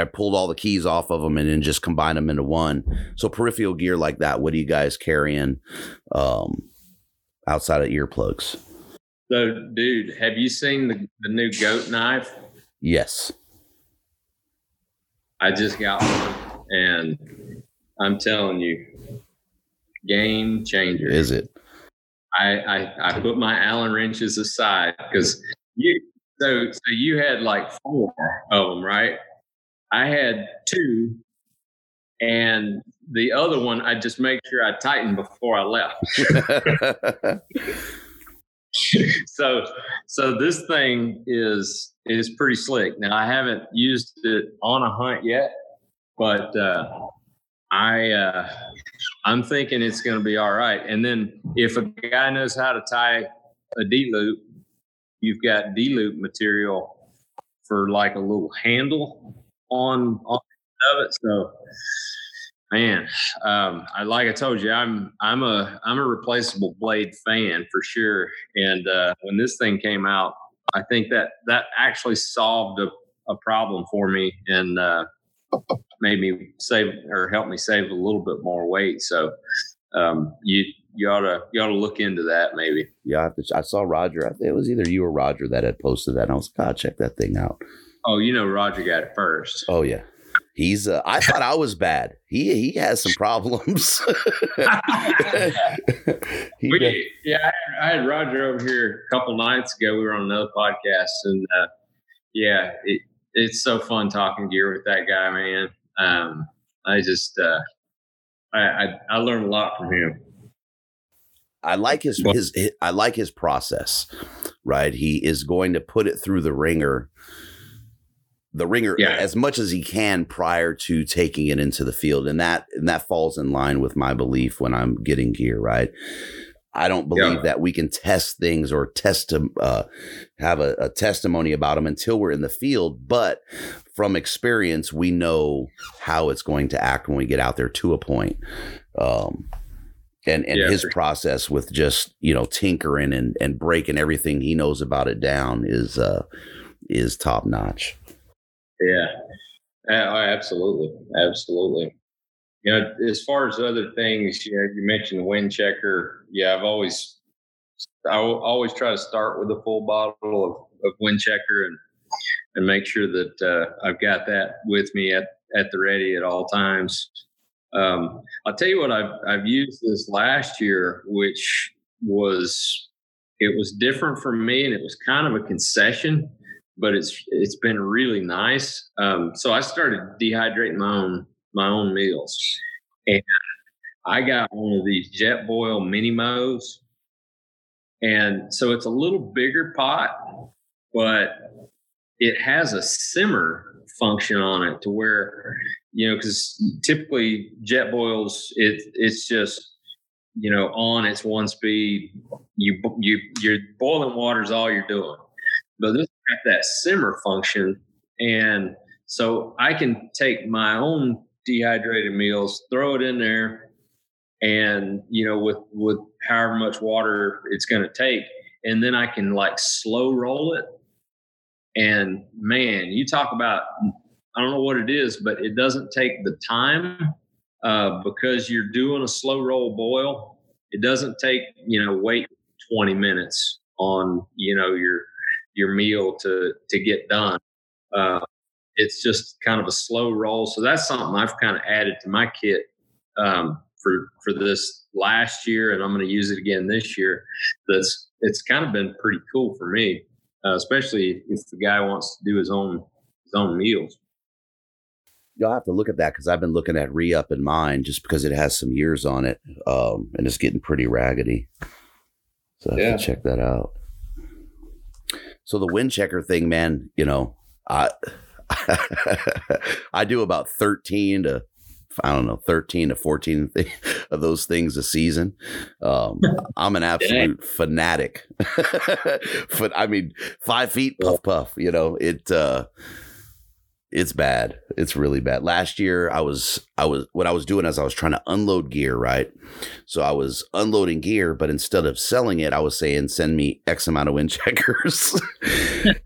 A: I pulled all the keys off of them and then just combined them into one. So peripheral gear like that, what are you guys carrying um, outside of earplugs?
C: So, dude, have you seen the, the new goat knife?
A: Yes.
C: I just got one, and I'm telling you, game changer.
A: Is it?
C: I I, I put my Allen wrenches aside because you. So so you had like four of them, right? I had two, and the other one I just make sure I tightened before I left. so so this thing is is pretty slick. Now I haven't used it on a hunt yet, but uh, I uh, I'm thinking it's going to be all right. And then if a guy knows how to tie a D loop, you've got D loop material for like a little handle on on of it. So man, um, I like I told you, I'm I'm a I'm a replaceable blade fan for sure. And uh, when this thing came out, I think that that actually solved a, a problem for me and uh, made me save or help me save a little bit more weight. So um, you you ought to you ought to look into that maybe.
A: Yeah, I, have to, I saw Roger. I think it was either you or Roger that had posted that. And I was like, God, check that thing out.
C: Oh, you know Roger got it first.
A: Oh yeah. He's. Uh, I thought I was bad. He he has some problems. He
C: We- yeah, I had, I had Roger over here a couple nights ago. We were on another podcast, and uh, yeah, it, it's so fun talking gear with that guy, man. Um, I just uh, I, I I learned a lot from him.
A: I like his,
C: Well-
A: his I like his process. Right, he is going to put it through the ringer, the ringer
C: Yeah.
A: as much as he can prior to taking it into the field, and that and that falls in line with my belief when I'm getting gear. Right, I don't believe
C: Yeah.
A: that we can test things or test uh, have a, a testimony about them until we're in the field, but from experience, we know how it's going to act when we get out there to a point. Um, and and
C: Yeah,
A: his process with just you know tinkering and and breaking everything he knows about it down is uh is top notch.
C: Yeah, Uh, absolutely, absolutely. You know, as far as other things, you know, you mentioned the wind checker. Yeah, I've always, I always try to start with a full bottle of, of wind checker and and make sure that uh, I've got that with me at at the ready at all times. Um, I'll tell you what I've I've used this last year, which was it was different for me, and it was kind of a concession but it's it's been really nice. Um, so I started dehydrating my own my own meals, and I got one of these Jetboil MiniMos, and so it's a little bigger pot, but it has a simmer function on it to where you know because typically Jetboils it it's just you know on its one speed. You you your boiling water is all you're doing. But this got that simmer function. And so i can take my own dehydrated meals throw it in there and you know with with however much water it's going to take and then i can like slow roll it and man you talk about i don't know what it is but it doesn't take the time uh, because you're doing a slow roll boil it doesn't take you know wait 20 minutes on you know your your meal to to get done. Uh, it's just kind of a slow roll. So that's something I've kind of added to my kit um, for for this last year, and I'm going to use it again this year. That's it's kind of been pretty cool for me, uh, especially if the guy wants to do his own his own meals.
A: You'll have to look at that because I've been looking at re up in mine just because it has some years on it, um, and it's getting pretty raggedy. So I have
C: Yeah.
A: to check that out. So the wind checker thing, man, you know, I I do about thirteen to I don't know thirteen to fourteen of those things a season. Um, I'm an absolute fanatic. but I mean, five feet puff puff. You know it. uh it's bad. It's really bad. Last year, I was, I was, what I was doing is I was trying to unload gear, right? So I was unloading gear, but instead of selling it, I was saying, send me X amount of wind checkers. and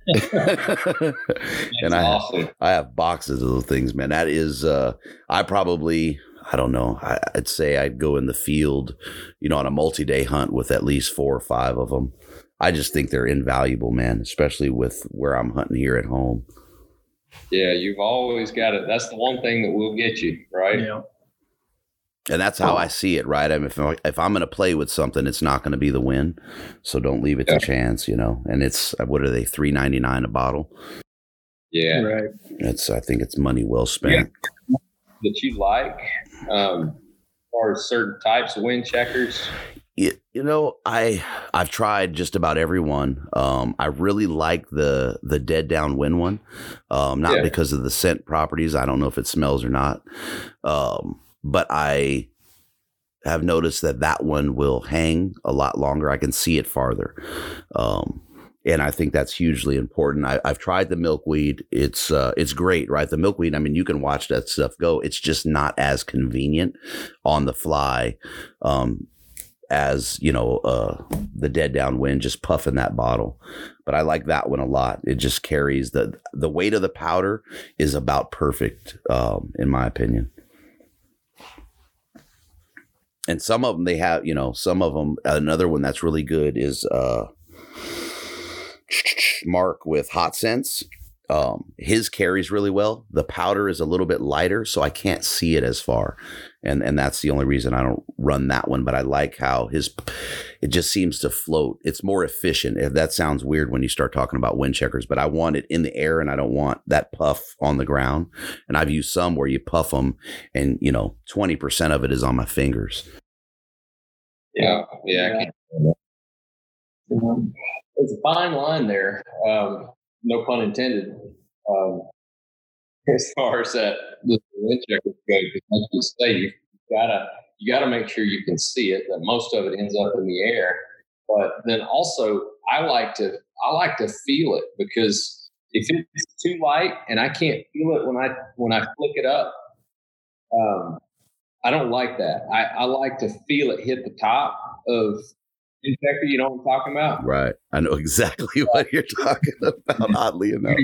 A: I,
C: awesome.
A: have, I have boxes of those things, man. That is, uh, I probably, I don't know. I, I'd say I'd go in the field, you know, on a multi day hunt with at least four or five of them. I just think they're invaluable, man, especially with where I'm hunting here at home.
C: Yeah, you've always got it. That's the one thing that will get you, right?
B: Yeah.
A: And that's how I see it, right? I mean, if, I- if I'm going to play with something, it's not going to be the win. So don't leave it
C: Yeah.
A: to chance, you know. And it's what are they, three ninety nine a bottle?
C: Yeah.
B: Right.
A: It's I think it's money well spent.
C: That you like, um, as far as certain types of wind checkers.
A: You, know, I I've tried just about everyone. Um, I really like the the dead down wind one, um, not
C: Yeah.
A: because of the scent properties. I don't know if it smells or not, um, but I have noticed that that one will hang a lot longer. I can see it farther, um, and I think that's hugely important. I, I've tried the milkweed; it's uh, it's great, right? The milkweed. I mean, you can watch that stuff go. It's just not as convenient on the fly. Um, as you know uh the dead downwind just puffing that bottle. But i like that one a lot. It just carries the the weight of the powder is about perfect um in my opinion. And some of them they have you know some of them another one that's really good is uh mark with hot scents um his carries really well the powder is a little bit lighter so i can't see it as far and and that's the only reason I don't run that one. But I like how his it just seems to float. It's more efficient. If that sounds weird when you start talking about wind checkers, but I want it in the air and I don't want that puff on the ground. And I've used some where you puff them, and you know twenty percent of it is on my fingers.
C: Yeah. Yeah. I It's a fine line there. Um, no pun intended. Um, as far as that the wind checkers go, like you say, you gotta you gotta make sure you can see it. That most of it ends up in the air, but then also I like to I like to feel it because if it's too light and I can't feel it when I when I flick it up, um, I don't like that. I, I like to feel it hit the top of injector. You know what I'm talking about?
A: Right. I know exactly what you're talking about. Oddly enough.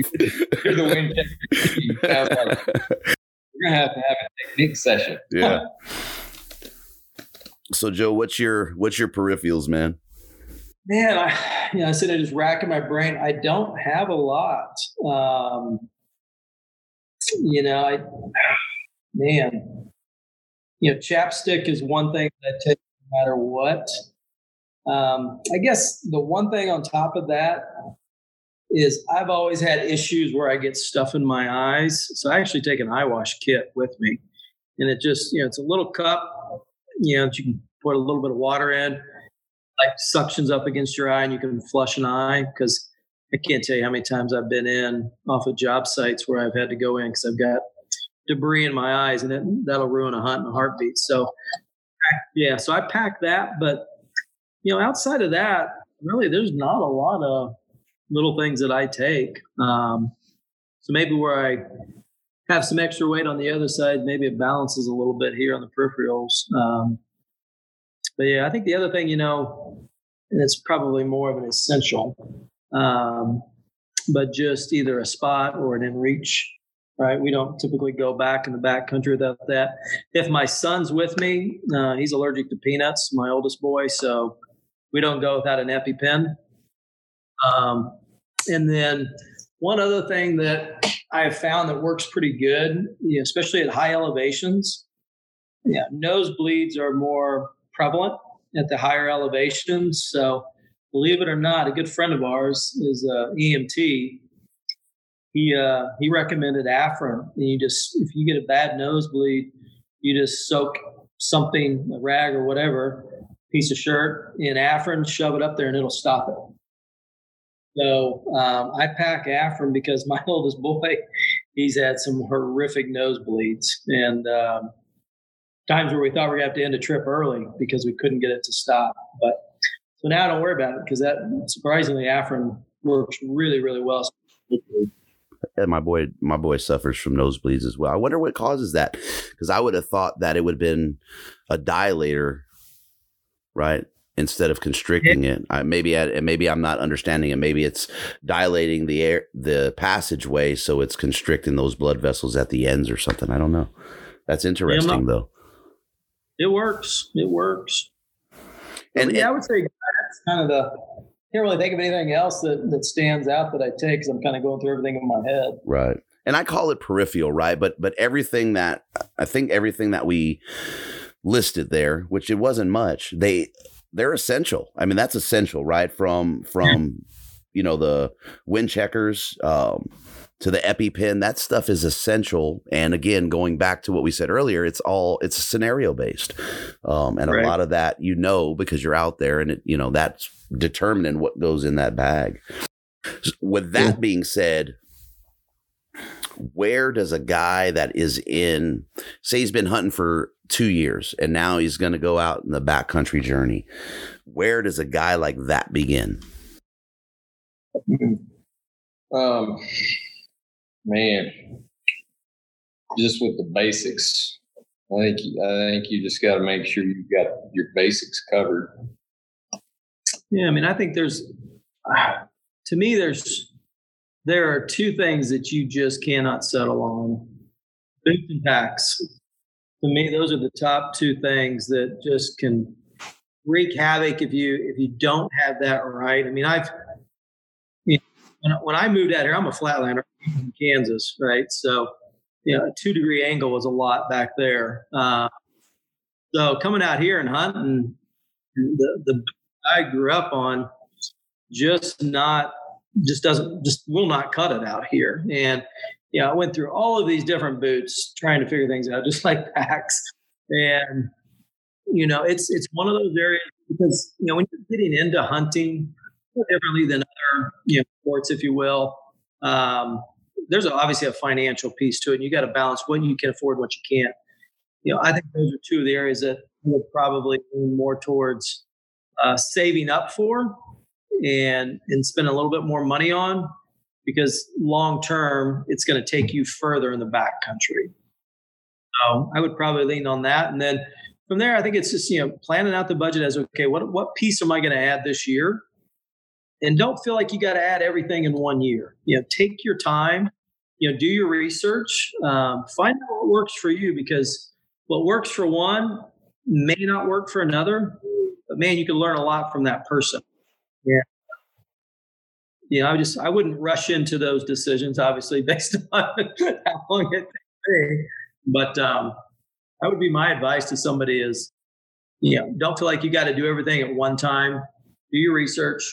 C: You're the wind checker. You sound like We're gonna have to have a technique session.
A: yeah. So Joe, what's your what's your peripherals, man?
B: Man, I you know, I said I just racking my brain. I don't have a lot. Um, you know, I man, you know, chapstick is one thing that I take no matter what. Um, I guess the one thing on top of that is I've always had issues where I get stuff in my eyes. So I actually take an eye wash kit with me. And it just, you know, it's a little cup, you know, that you can put a little bit of water in, like suctions up against your eye and you can flush an eye. Cause I can't tell you how many times I've been in off of job sites where I've had to go in because I've got debris in my eyes and it, that'll ruin a hunt in a heartbeat. So, yeah, so I pack that. But, you know, outside of that, really, there's not a lot of little things that I take. Um, so maybe where I have some extra weight on the other side, maybe it balances a little bit here on the peripherals. Um, but yeah, I think the other thing, you know, and it's probably more of an essential, um, but just either a spot or an inReach. Right, we don't typically go back in the back country without that. If my son's with me, uh, he's allergic to peanuts, my oldest boy, so we don't go without an EpiPen. Um, and then one other thing that I have found that works pretty good, especially at high elevations. Yeah, nosebleeds are more prevalent at the higher elevations. So, believe it or not, a good friend of ours is a EMT. He uh, he recommended Afrin. And you just if you get a bad nosebleed, you just soak something, a rag or whatever, piece of shirt in Afrin, shove it up there, and it'll stop it. So um, I pack Afrin because my oldest boy, he's had some horrific nosebleeds and um, times where we thought we going to have to end a trip early because we couldn't get it to stop. But so now I don't worry about it because that surprisingly Afrin works really, really well.
A: And my boy, my boy suffers from nosebleeds as well. I wonder what causes that, because I would have thought that it would have been a dilator, right? Instead of constricting it, I, maybe I, maybe I'm not understanding it. Maybe it's dilating the air, the passageway, so it's constricting those blood vessels at the ends or something. I don't know. That's interesting,
B: not,
A: though.
B: It works. It works.
A: And,
B: yeah,
A: and
B: I would say that's kind of the. Can't really think of anything else that, that stands out that I take because I'm kind of going through everything in my head.
A: Right. And I call it peripheral, right? But but everything that I think everything that we listed there, which it wasn't much, they they're essential. I mean, that's essential, right? From from you know the wind checkers um, to the EpiPen, that stuff is essential. And again, going back to what we said earlier, it's all it's scenario based, um, and
B: Right.
A: a lot of that you know because you're out there, and it you know that's determining what goes in that bag. With that being said, where does a guy that is in, say, he's been hunting for two years and now he's going to go out in the backcountry journey? Where does a guy like that begin?
C: Um, man, just with the basics. I think I think you just got to make sure you've got your basics covered.
B: Yeah, I mean, I think there's, to me, there's, there are two things that you just cannot settle on: boots and packs. To me, those are the top two things that just can wreak havoc if you if you don't have that right. I mean, I've you know, when, I- moved out here, I'm a flatlander in Kansas, right? So, you know, a two degree angle was a lot back there. Uh, so coming out here and hunting, the the I grew up on just not just doesn't just will not cut it out here. And yeah, I went through all of these different boots trying to figure things out, just like packs. And you know, it's it's one of those areas because you know when you're getting into hunting differently than other you know sports, if you will. Um, there's obviously a financial piece to it. And you got to balance what you can afford, what you can't. You know, I think those are two of the areas that would probably lean more towards uh, saving up for and and spend a little bit more money on because long term it's going to take you further in the back country. So I would probably lean on that, and then from there I think it's just you know planning out the budget as okay what what piece am I going to add this year, and don't feel like you got to add everything in one year. You know, take your time. You know, do your research. Um, find out what works for you because what works for one may not work for another. But man, you can learn a lot from that person. Yeah. Know, I just I wouldn't rush into those decisions, obviously, based on how long it takes. But um, that would be my advice to somebody is, you know, don't feel like you got to do everything at one time. Do your research,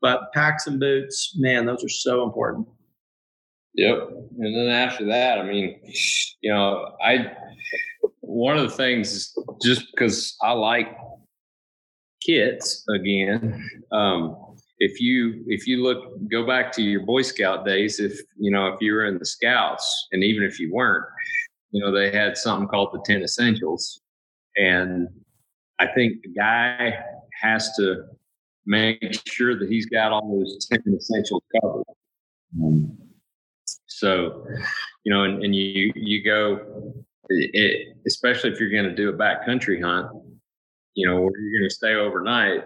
B: but packs and boots, man, those are so important.
C: Yep. And then after that, I mean, you know, I one of the things just because I like kits again. Um, if you if you look go back to your Boy Scout days, if you know if you were in the Scouts, and even if you weren't, you know they had something called the Ten Essentials, and I think the guy has to make sure that he's got all those ten essentials covered. So, you know, and, and you you go, it, especially if you're going to do a backcountry hunt, you know, where you're going to stay overnight,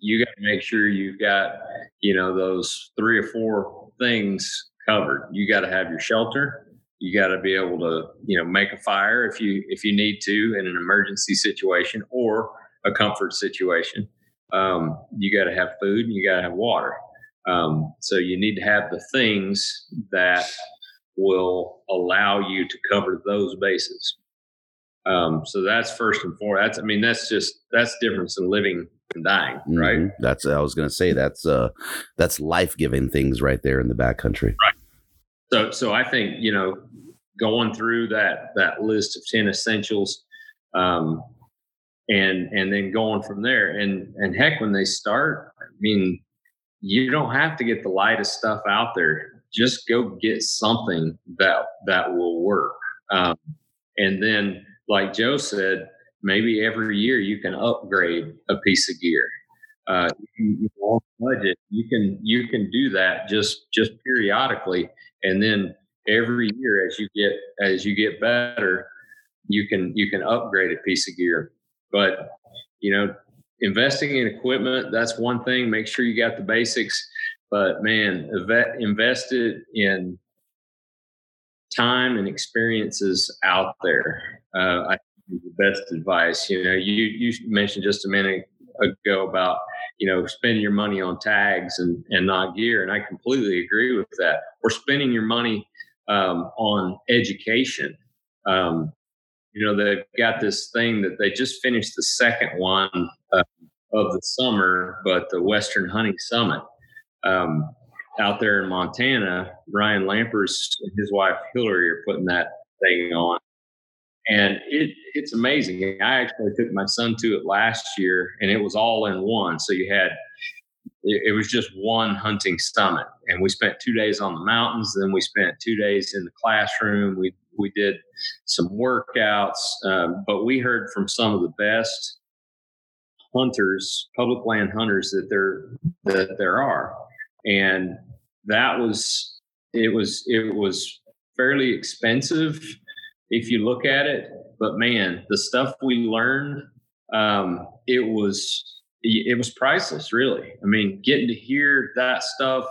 C: you got to make sure you've got, you know, those three or four things covered. You got to have your shelter. You got to be able to, you know, make a fire if you if you need to in an emergency situation or a comfort situation. Um, you got to have food and you got to have water. Um, so you need to have the things that will allow you to cover those bases. Um, so that's first and foremost. That's I mean that's just that's difference in living and dying, right?
A: Mhm. That's I was going to say that's uh that's life giving things right there in the backcountry.
C: So so I think you know going through that that list of ten essentials, um, and and then going from there, and and heck, when they start, I mean, you don't have to get the lightest stuff out there. Just go get something that that will work, um, and then like Joe said, maybe every year you can upgrade a piece of gear. uh, you, budget, you can you can do that just just periodically, and then every year as you get as you get better, you can you can upgrade a piece of gear. But you know, investing in equipment that's one thing. Make sure you got the basics. But man, invest it in time and experiences out there. Uh, I think the best advice. You know, you you mentioned just a minute ago about you know spending your money on tags and and not gear, and I completely agree with that. Or spending your money um, on education. Um, you know, they've got this thing that they just finished the second one uh, of the summer, but the Western Hunting Summit. Um, out there in Montana, Ryan Lampers and his wife Hillary are putting that thing on. And it it's amazing. I actually took my son to it last year and it was all in one. So you had it, it was just one hunting summit. And we spent two days on the mountains, then we spent two days in the classroom. We we did some workouts, um, but we heard from some of the best hunters, public land hunters that there that there are and that was it was it was fairly expensive if you look at it. But man the stuff we learned um, it was it was priceless really. I mean getting to hear that stuff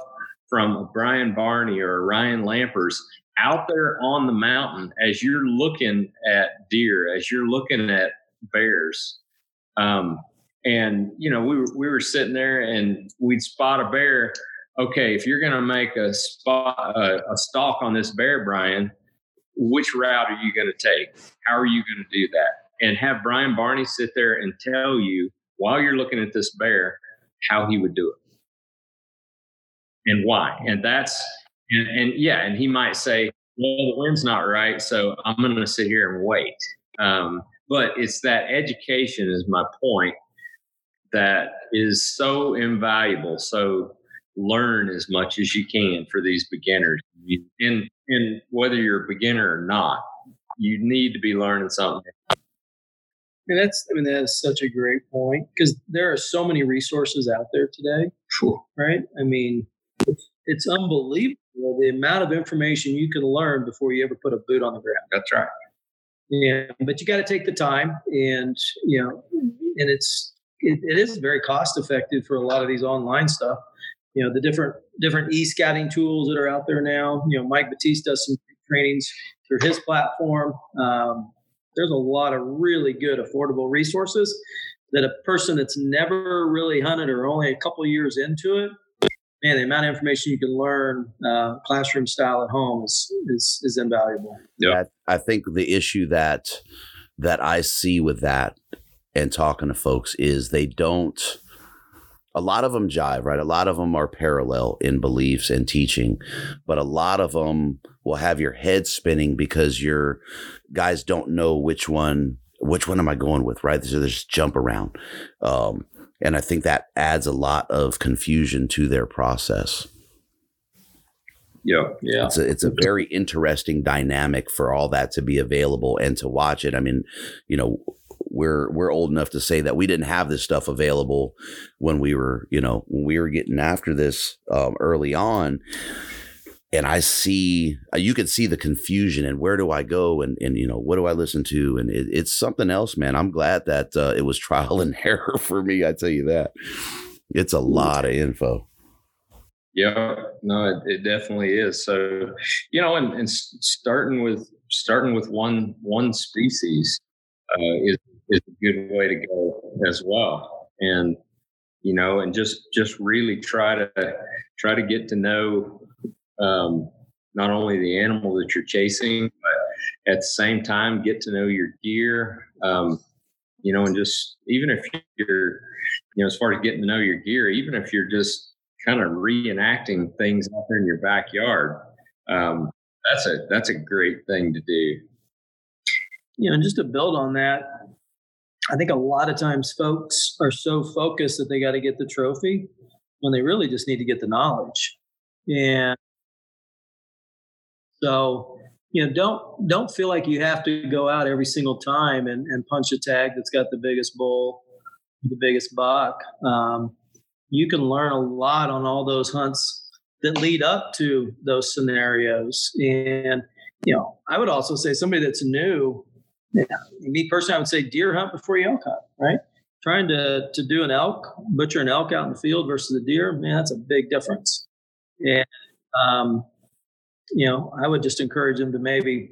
C: from Brian Barney or Ryan Lampers out there on the mountain as you're looking at deer as you're looking at bears um, and you know we were, we were sitting there and we'd spot a bear okay, if you're going to make a spot uh, a stalk on this bear, Brian, which route are you going to take? How are you going to do that? And have Brian Barney sit there and tell you while you're looking at this bear how he would do it and why. And that's and, and yeah, and he might say, well, the wind's not right, so I'm going to sit here and wait. Um, but it's that education is my point that is so invaluable. So learn as much as you can for these beginners. And and whether you're a beginner or not, you need to be learning something.
B: And that's I mean that's such a great point because there are so many resources out there today, right? I mean, it's, it's unbelievable the amount of information you can learn before you ever put a boot on the ground.
C: That's right.
B: Yeah, but you got to take the time, and you know, and it's it, it is very cost effective for a lot of these online stuff you know the different different e-scouting tools that are out there now. You know, Mike Batista does some trainings through his platform. Um, there's a lot of really good affordable resources that a person that's never really hunted or only a couple years into it, man, the amount of information you can learn uh, classroom style at home is is, is invaluable.
A: Yeah, I think the issue that that I see with that and talking to folks is they don't a lot of them jive, right? A lot of them are parallel in beliefs and teaching, but a lot of them will have your head spinning because your guys don't know which one, which one am I going with, right? So they just jump around. Um, and I think that adds a lot of confusion to their process.
C: Yeah, yeah.
A: It's a, it's a very interesting dynamic for all that to be available and to watch it. I mean, you know, we're we're old enough to say that we didn't have this stuff available when we were you know when we were getting after this um, early on and I see uh, you can see the confusion and where do I go and and you know what do I listen to and it, it's something else, man. I'm glad that uh, it was trial and error for me. I tell you that it's a lot of info.
C: Yeah, no, it, it definitely is. So you know, and, and starting with starting with one one species uh, is is a good way to go as well. And you know, and just just really try to try to get to know um, not only the animal that you're chasing, but at the same time get to know your gear. Um, you know, and just even if you're, you know, as far as getting to know your gear, even if you're just kind of reenacting things out there in your backyard, um, that's a that's a great thing to do.
B: You know, and just to build on that, I think a lot of times folks are so focused that they got to get the trophy when they really just need to get the knowledge. And so, you know, don't don't feel like you have to go out every single time and, and punch a tag that's got the biggest bull, the biggest buck. Um, you can learn a lot on all those hunts that lead up to those scenarios. And, you know, I would also say somebody that's new, yeah, me personally, I would say deer hunt before you elk hunt, right? Trying to, to do an elk, butcher an elk out in the field versus a deer, man, that's a big difference. And, um, you know, I would just encourage them to maybe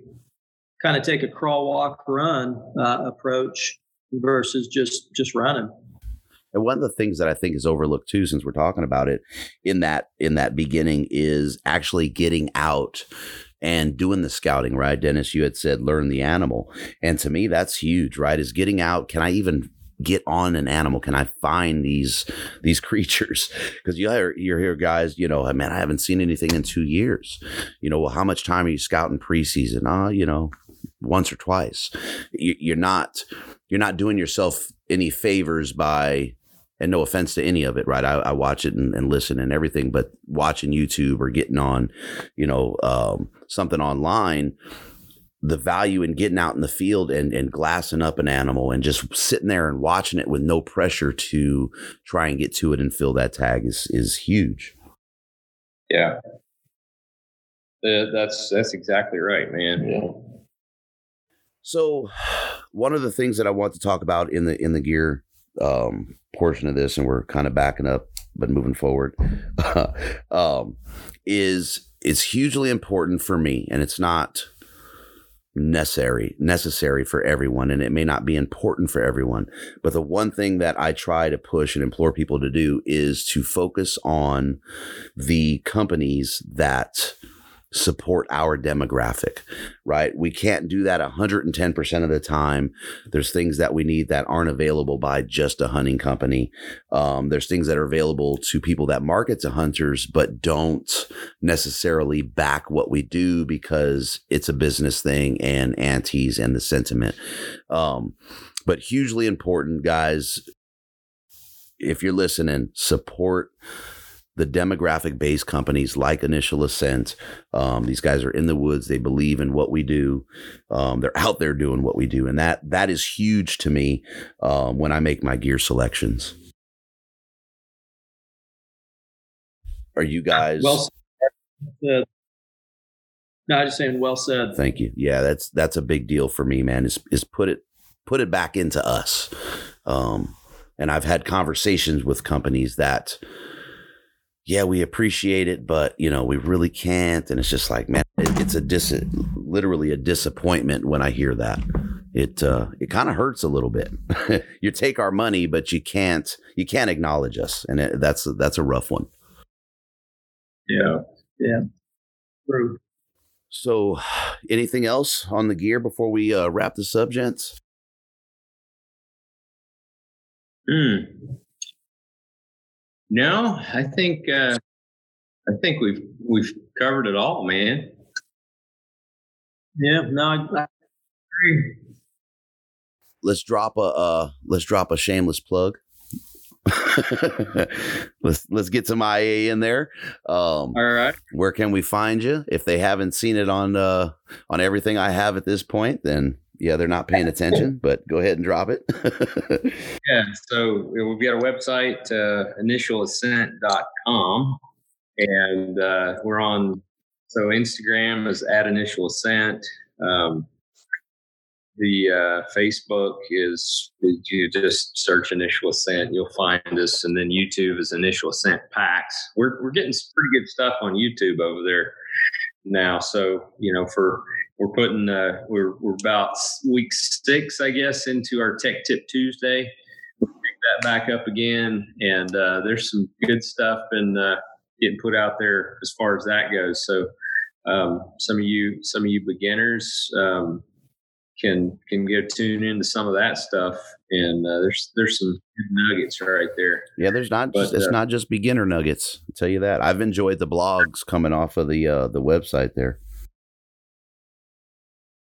B: kind of take a crawl, walk, run uh, approach versus just just running.
A: And one of the things that I think is overlooked too, since we're talking about it, in that in that beginning is actually getting out and doing the scouting, right? Dennis, you had said learn the animal. And to me, that's huge, right? Is getting out. Can I even get on an animal? Can I find these these creatures? Because you hear you hear guys, you know, man, I haven't seen anything in two years. You know, well, how much time are you scouting preseason? Ah, uh, you know, once or twice. You're not you're not doing yourself any favors by and no offense to any of it, right? I, I watch it and, and, listen and everything, but watching YouTube or getting on, you know, um, something online, the value in getting out in the field and, and glassing up an animal and just sitting there and watching it with no pressure to try and get to it and fill that tag is is huge.
C: Yeah, uh, that's that's exactly right, man. Yeah.
A: So, one of the things that I want to talk about in the in the gear um, portion of this, and we're kind of backing up but moving forward, um, is it's hugely important for me, and it's not necessary necessary for everyone and it may not be important for everyone but the one thing that i try to push and implore people to do is to focus on the companies that support our demographic, right? We can't do that 110% of the time. There's things that we need that aren't available by just a hunting company. Um, there's things that are available to people that market to hunters, but don't necessarily back what we do because it's a business thing and antes and the sentiment. Um, but hugely important, guys. If you're listening, support the demographic based companies like Initial Ascent. Um, these guys are in the woods. They believe in what we do. Um, they're out there doing what we do, and that that is huge to me um, when I make my gear selections. Are you guys?
B: Well said. No, I just saying, well said.
A: Thank you. Yeah, that's that's a big deal for me, man. Is is put it put it back into us. Um, and I've had conversations with companies that yeah, we appreciate it, but you know, we really can't. And it's just like, man, it, it's a dis, literally a disappointment when I hear that. It uh, it kind of hurts a little bit. you take our money, but you can't you can't acknowledge us, and it, that's that's a rough one.
B: Yeah, yeah, true.
A: So, anything else on the gear before we uh, wrap the subjects?
C: Hmm. No, I think uh, I think we've we've covered it all, man.
B: Yeah, no, I, I
A: let's drop a uh, let's drop a shameless plug. let's let's get some IA in there.
C: Um, All right.
A: Where can we find you? If they haven't seen it on uh, on everything I have at this point, then yeah, they're not paying attention, but go ahead and drop it.
C: yeah. So we've got a website, uh, initialascent.com, and uh, we're on, so Instagram is at initial ascent. Um, the uh, Facebook is you just search initial ascent, you'll find us, and then YouTube is initial ascent packs. We're we're getting some pretty good stuff on YouTube over there now. So you know, for we're putting uh, we're we're about week six, I guess, into our Tech Tip Tuesday. We'll pick that back up again, and uh, there's some good stuff and uh, getting put out there as far as that goes. So um, some of you some of you beginners um, can can go tune into some of that stuff, and uh, there's there's some nuggets right there.
A: Yeah, there's not but, it's uh, not just beginner nuggets. I'll tell you that. I've enjoyed the blogs coming off of the uh, the website there.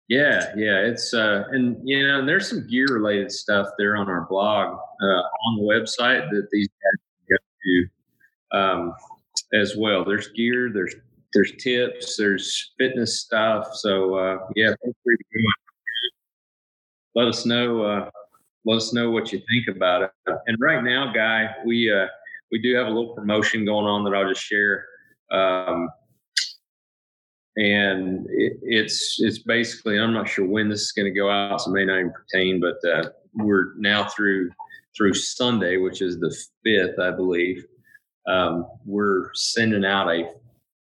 C: Yeah, yeah, it's uh, and you know, there's some gear related stuff there on our blog uh, on the website that these guys can go to um, as well. There's gear, there's there's tips, there's fitness stuff. So uh, yeah, let us know. Uh, let us know what you think about it. And right now, guy, we uh, we do have a little promotion going on that I'll just share. Um, and it, it's it's basically I'm not sure when this is going to go out, so it may not even pertain. But uh, we're now through through Sunday, which is the fifth, I believe. Um, we're sending out a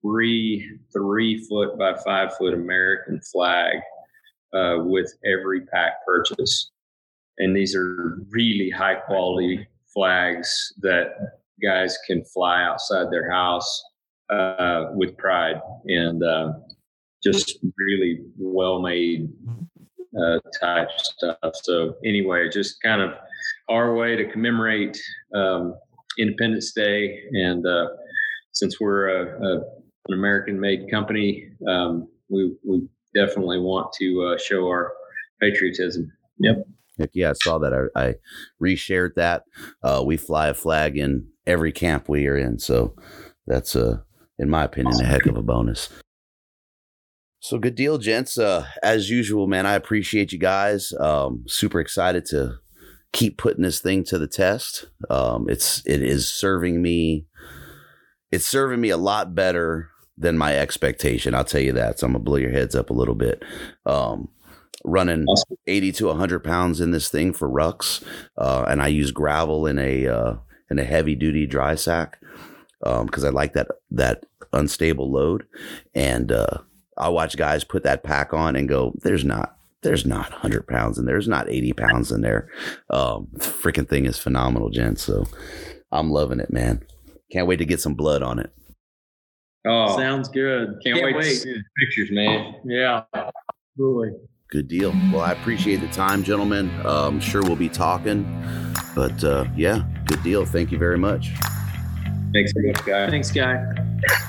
C: free three foot by five foot American flag uh, with every pack purchase, and these are really high quality flags that guys can fly outside their house uh, with pride and uh, just really well made uh, type stuff. So anyway, just kind of our way to commemorate um, Independence Day, and uh, since we're a, a, an American-made company, um, we we definitely want to uh, show our patriotism. Yep.
A: Heck yeah, I saw that. I, I reshared that. Uh, we fly a flag in every camp we are in, so that's a, in my opinion, a heck of a bonus. So good deal, gents. Uh, as usual, man, I appreciate you guys. Um, super excited to keep putting this thing to the test. Um, it's it is serving me. It's serving me a lot better than my expectation. I'll tell you that. So I'm gonna blow your heads up a little bit. Um, running 80 to 100 pounds in this thing for rucks, uh, and I use gravel in a uh, in a heavy duty dry sack because um, I like that that unstable load. And uh, I watch guys put that pack on and go, "There's not." There's not 100 pounds in there. There's not 80 pounds in there. Um, freaking thing is phenomenal, gents. So I'm loving it, man. Can't wait to get some blood on it.
B: Oh, sounds good.
C: Can't, Can't wait, wait, to see the pictures, man.
B: Yeah, absolutely.
A: Good deal. Well, I appreciate the time, gentlemen. I'm sure we'll be talking, but uh, yeah, good deal. Thank you very much.
C: Thanks very much, guy.
B: Thanks, guy.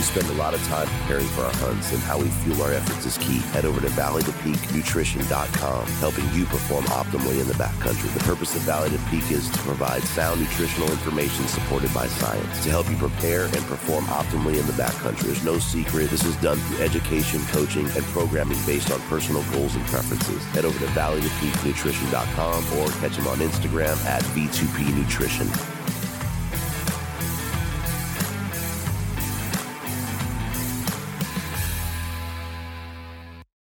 A: We spend a lot of time preparing for our hunts, and how we fuel our efforts is key. Head over to valleytopeaknutrition.com, helping you perform optimally in the backcountry. The purpose of Valley to Peak is to provide sound nutritional information supported by science to help you prepare and perform optimally in the backcountry. There's no secret. This is done through education, coaching, and programming based on personal goals and preferences. Head over to valleytopeaknutrition.com or catch them on Instagram at V2P Nutrition.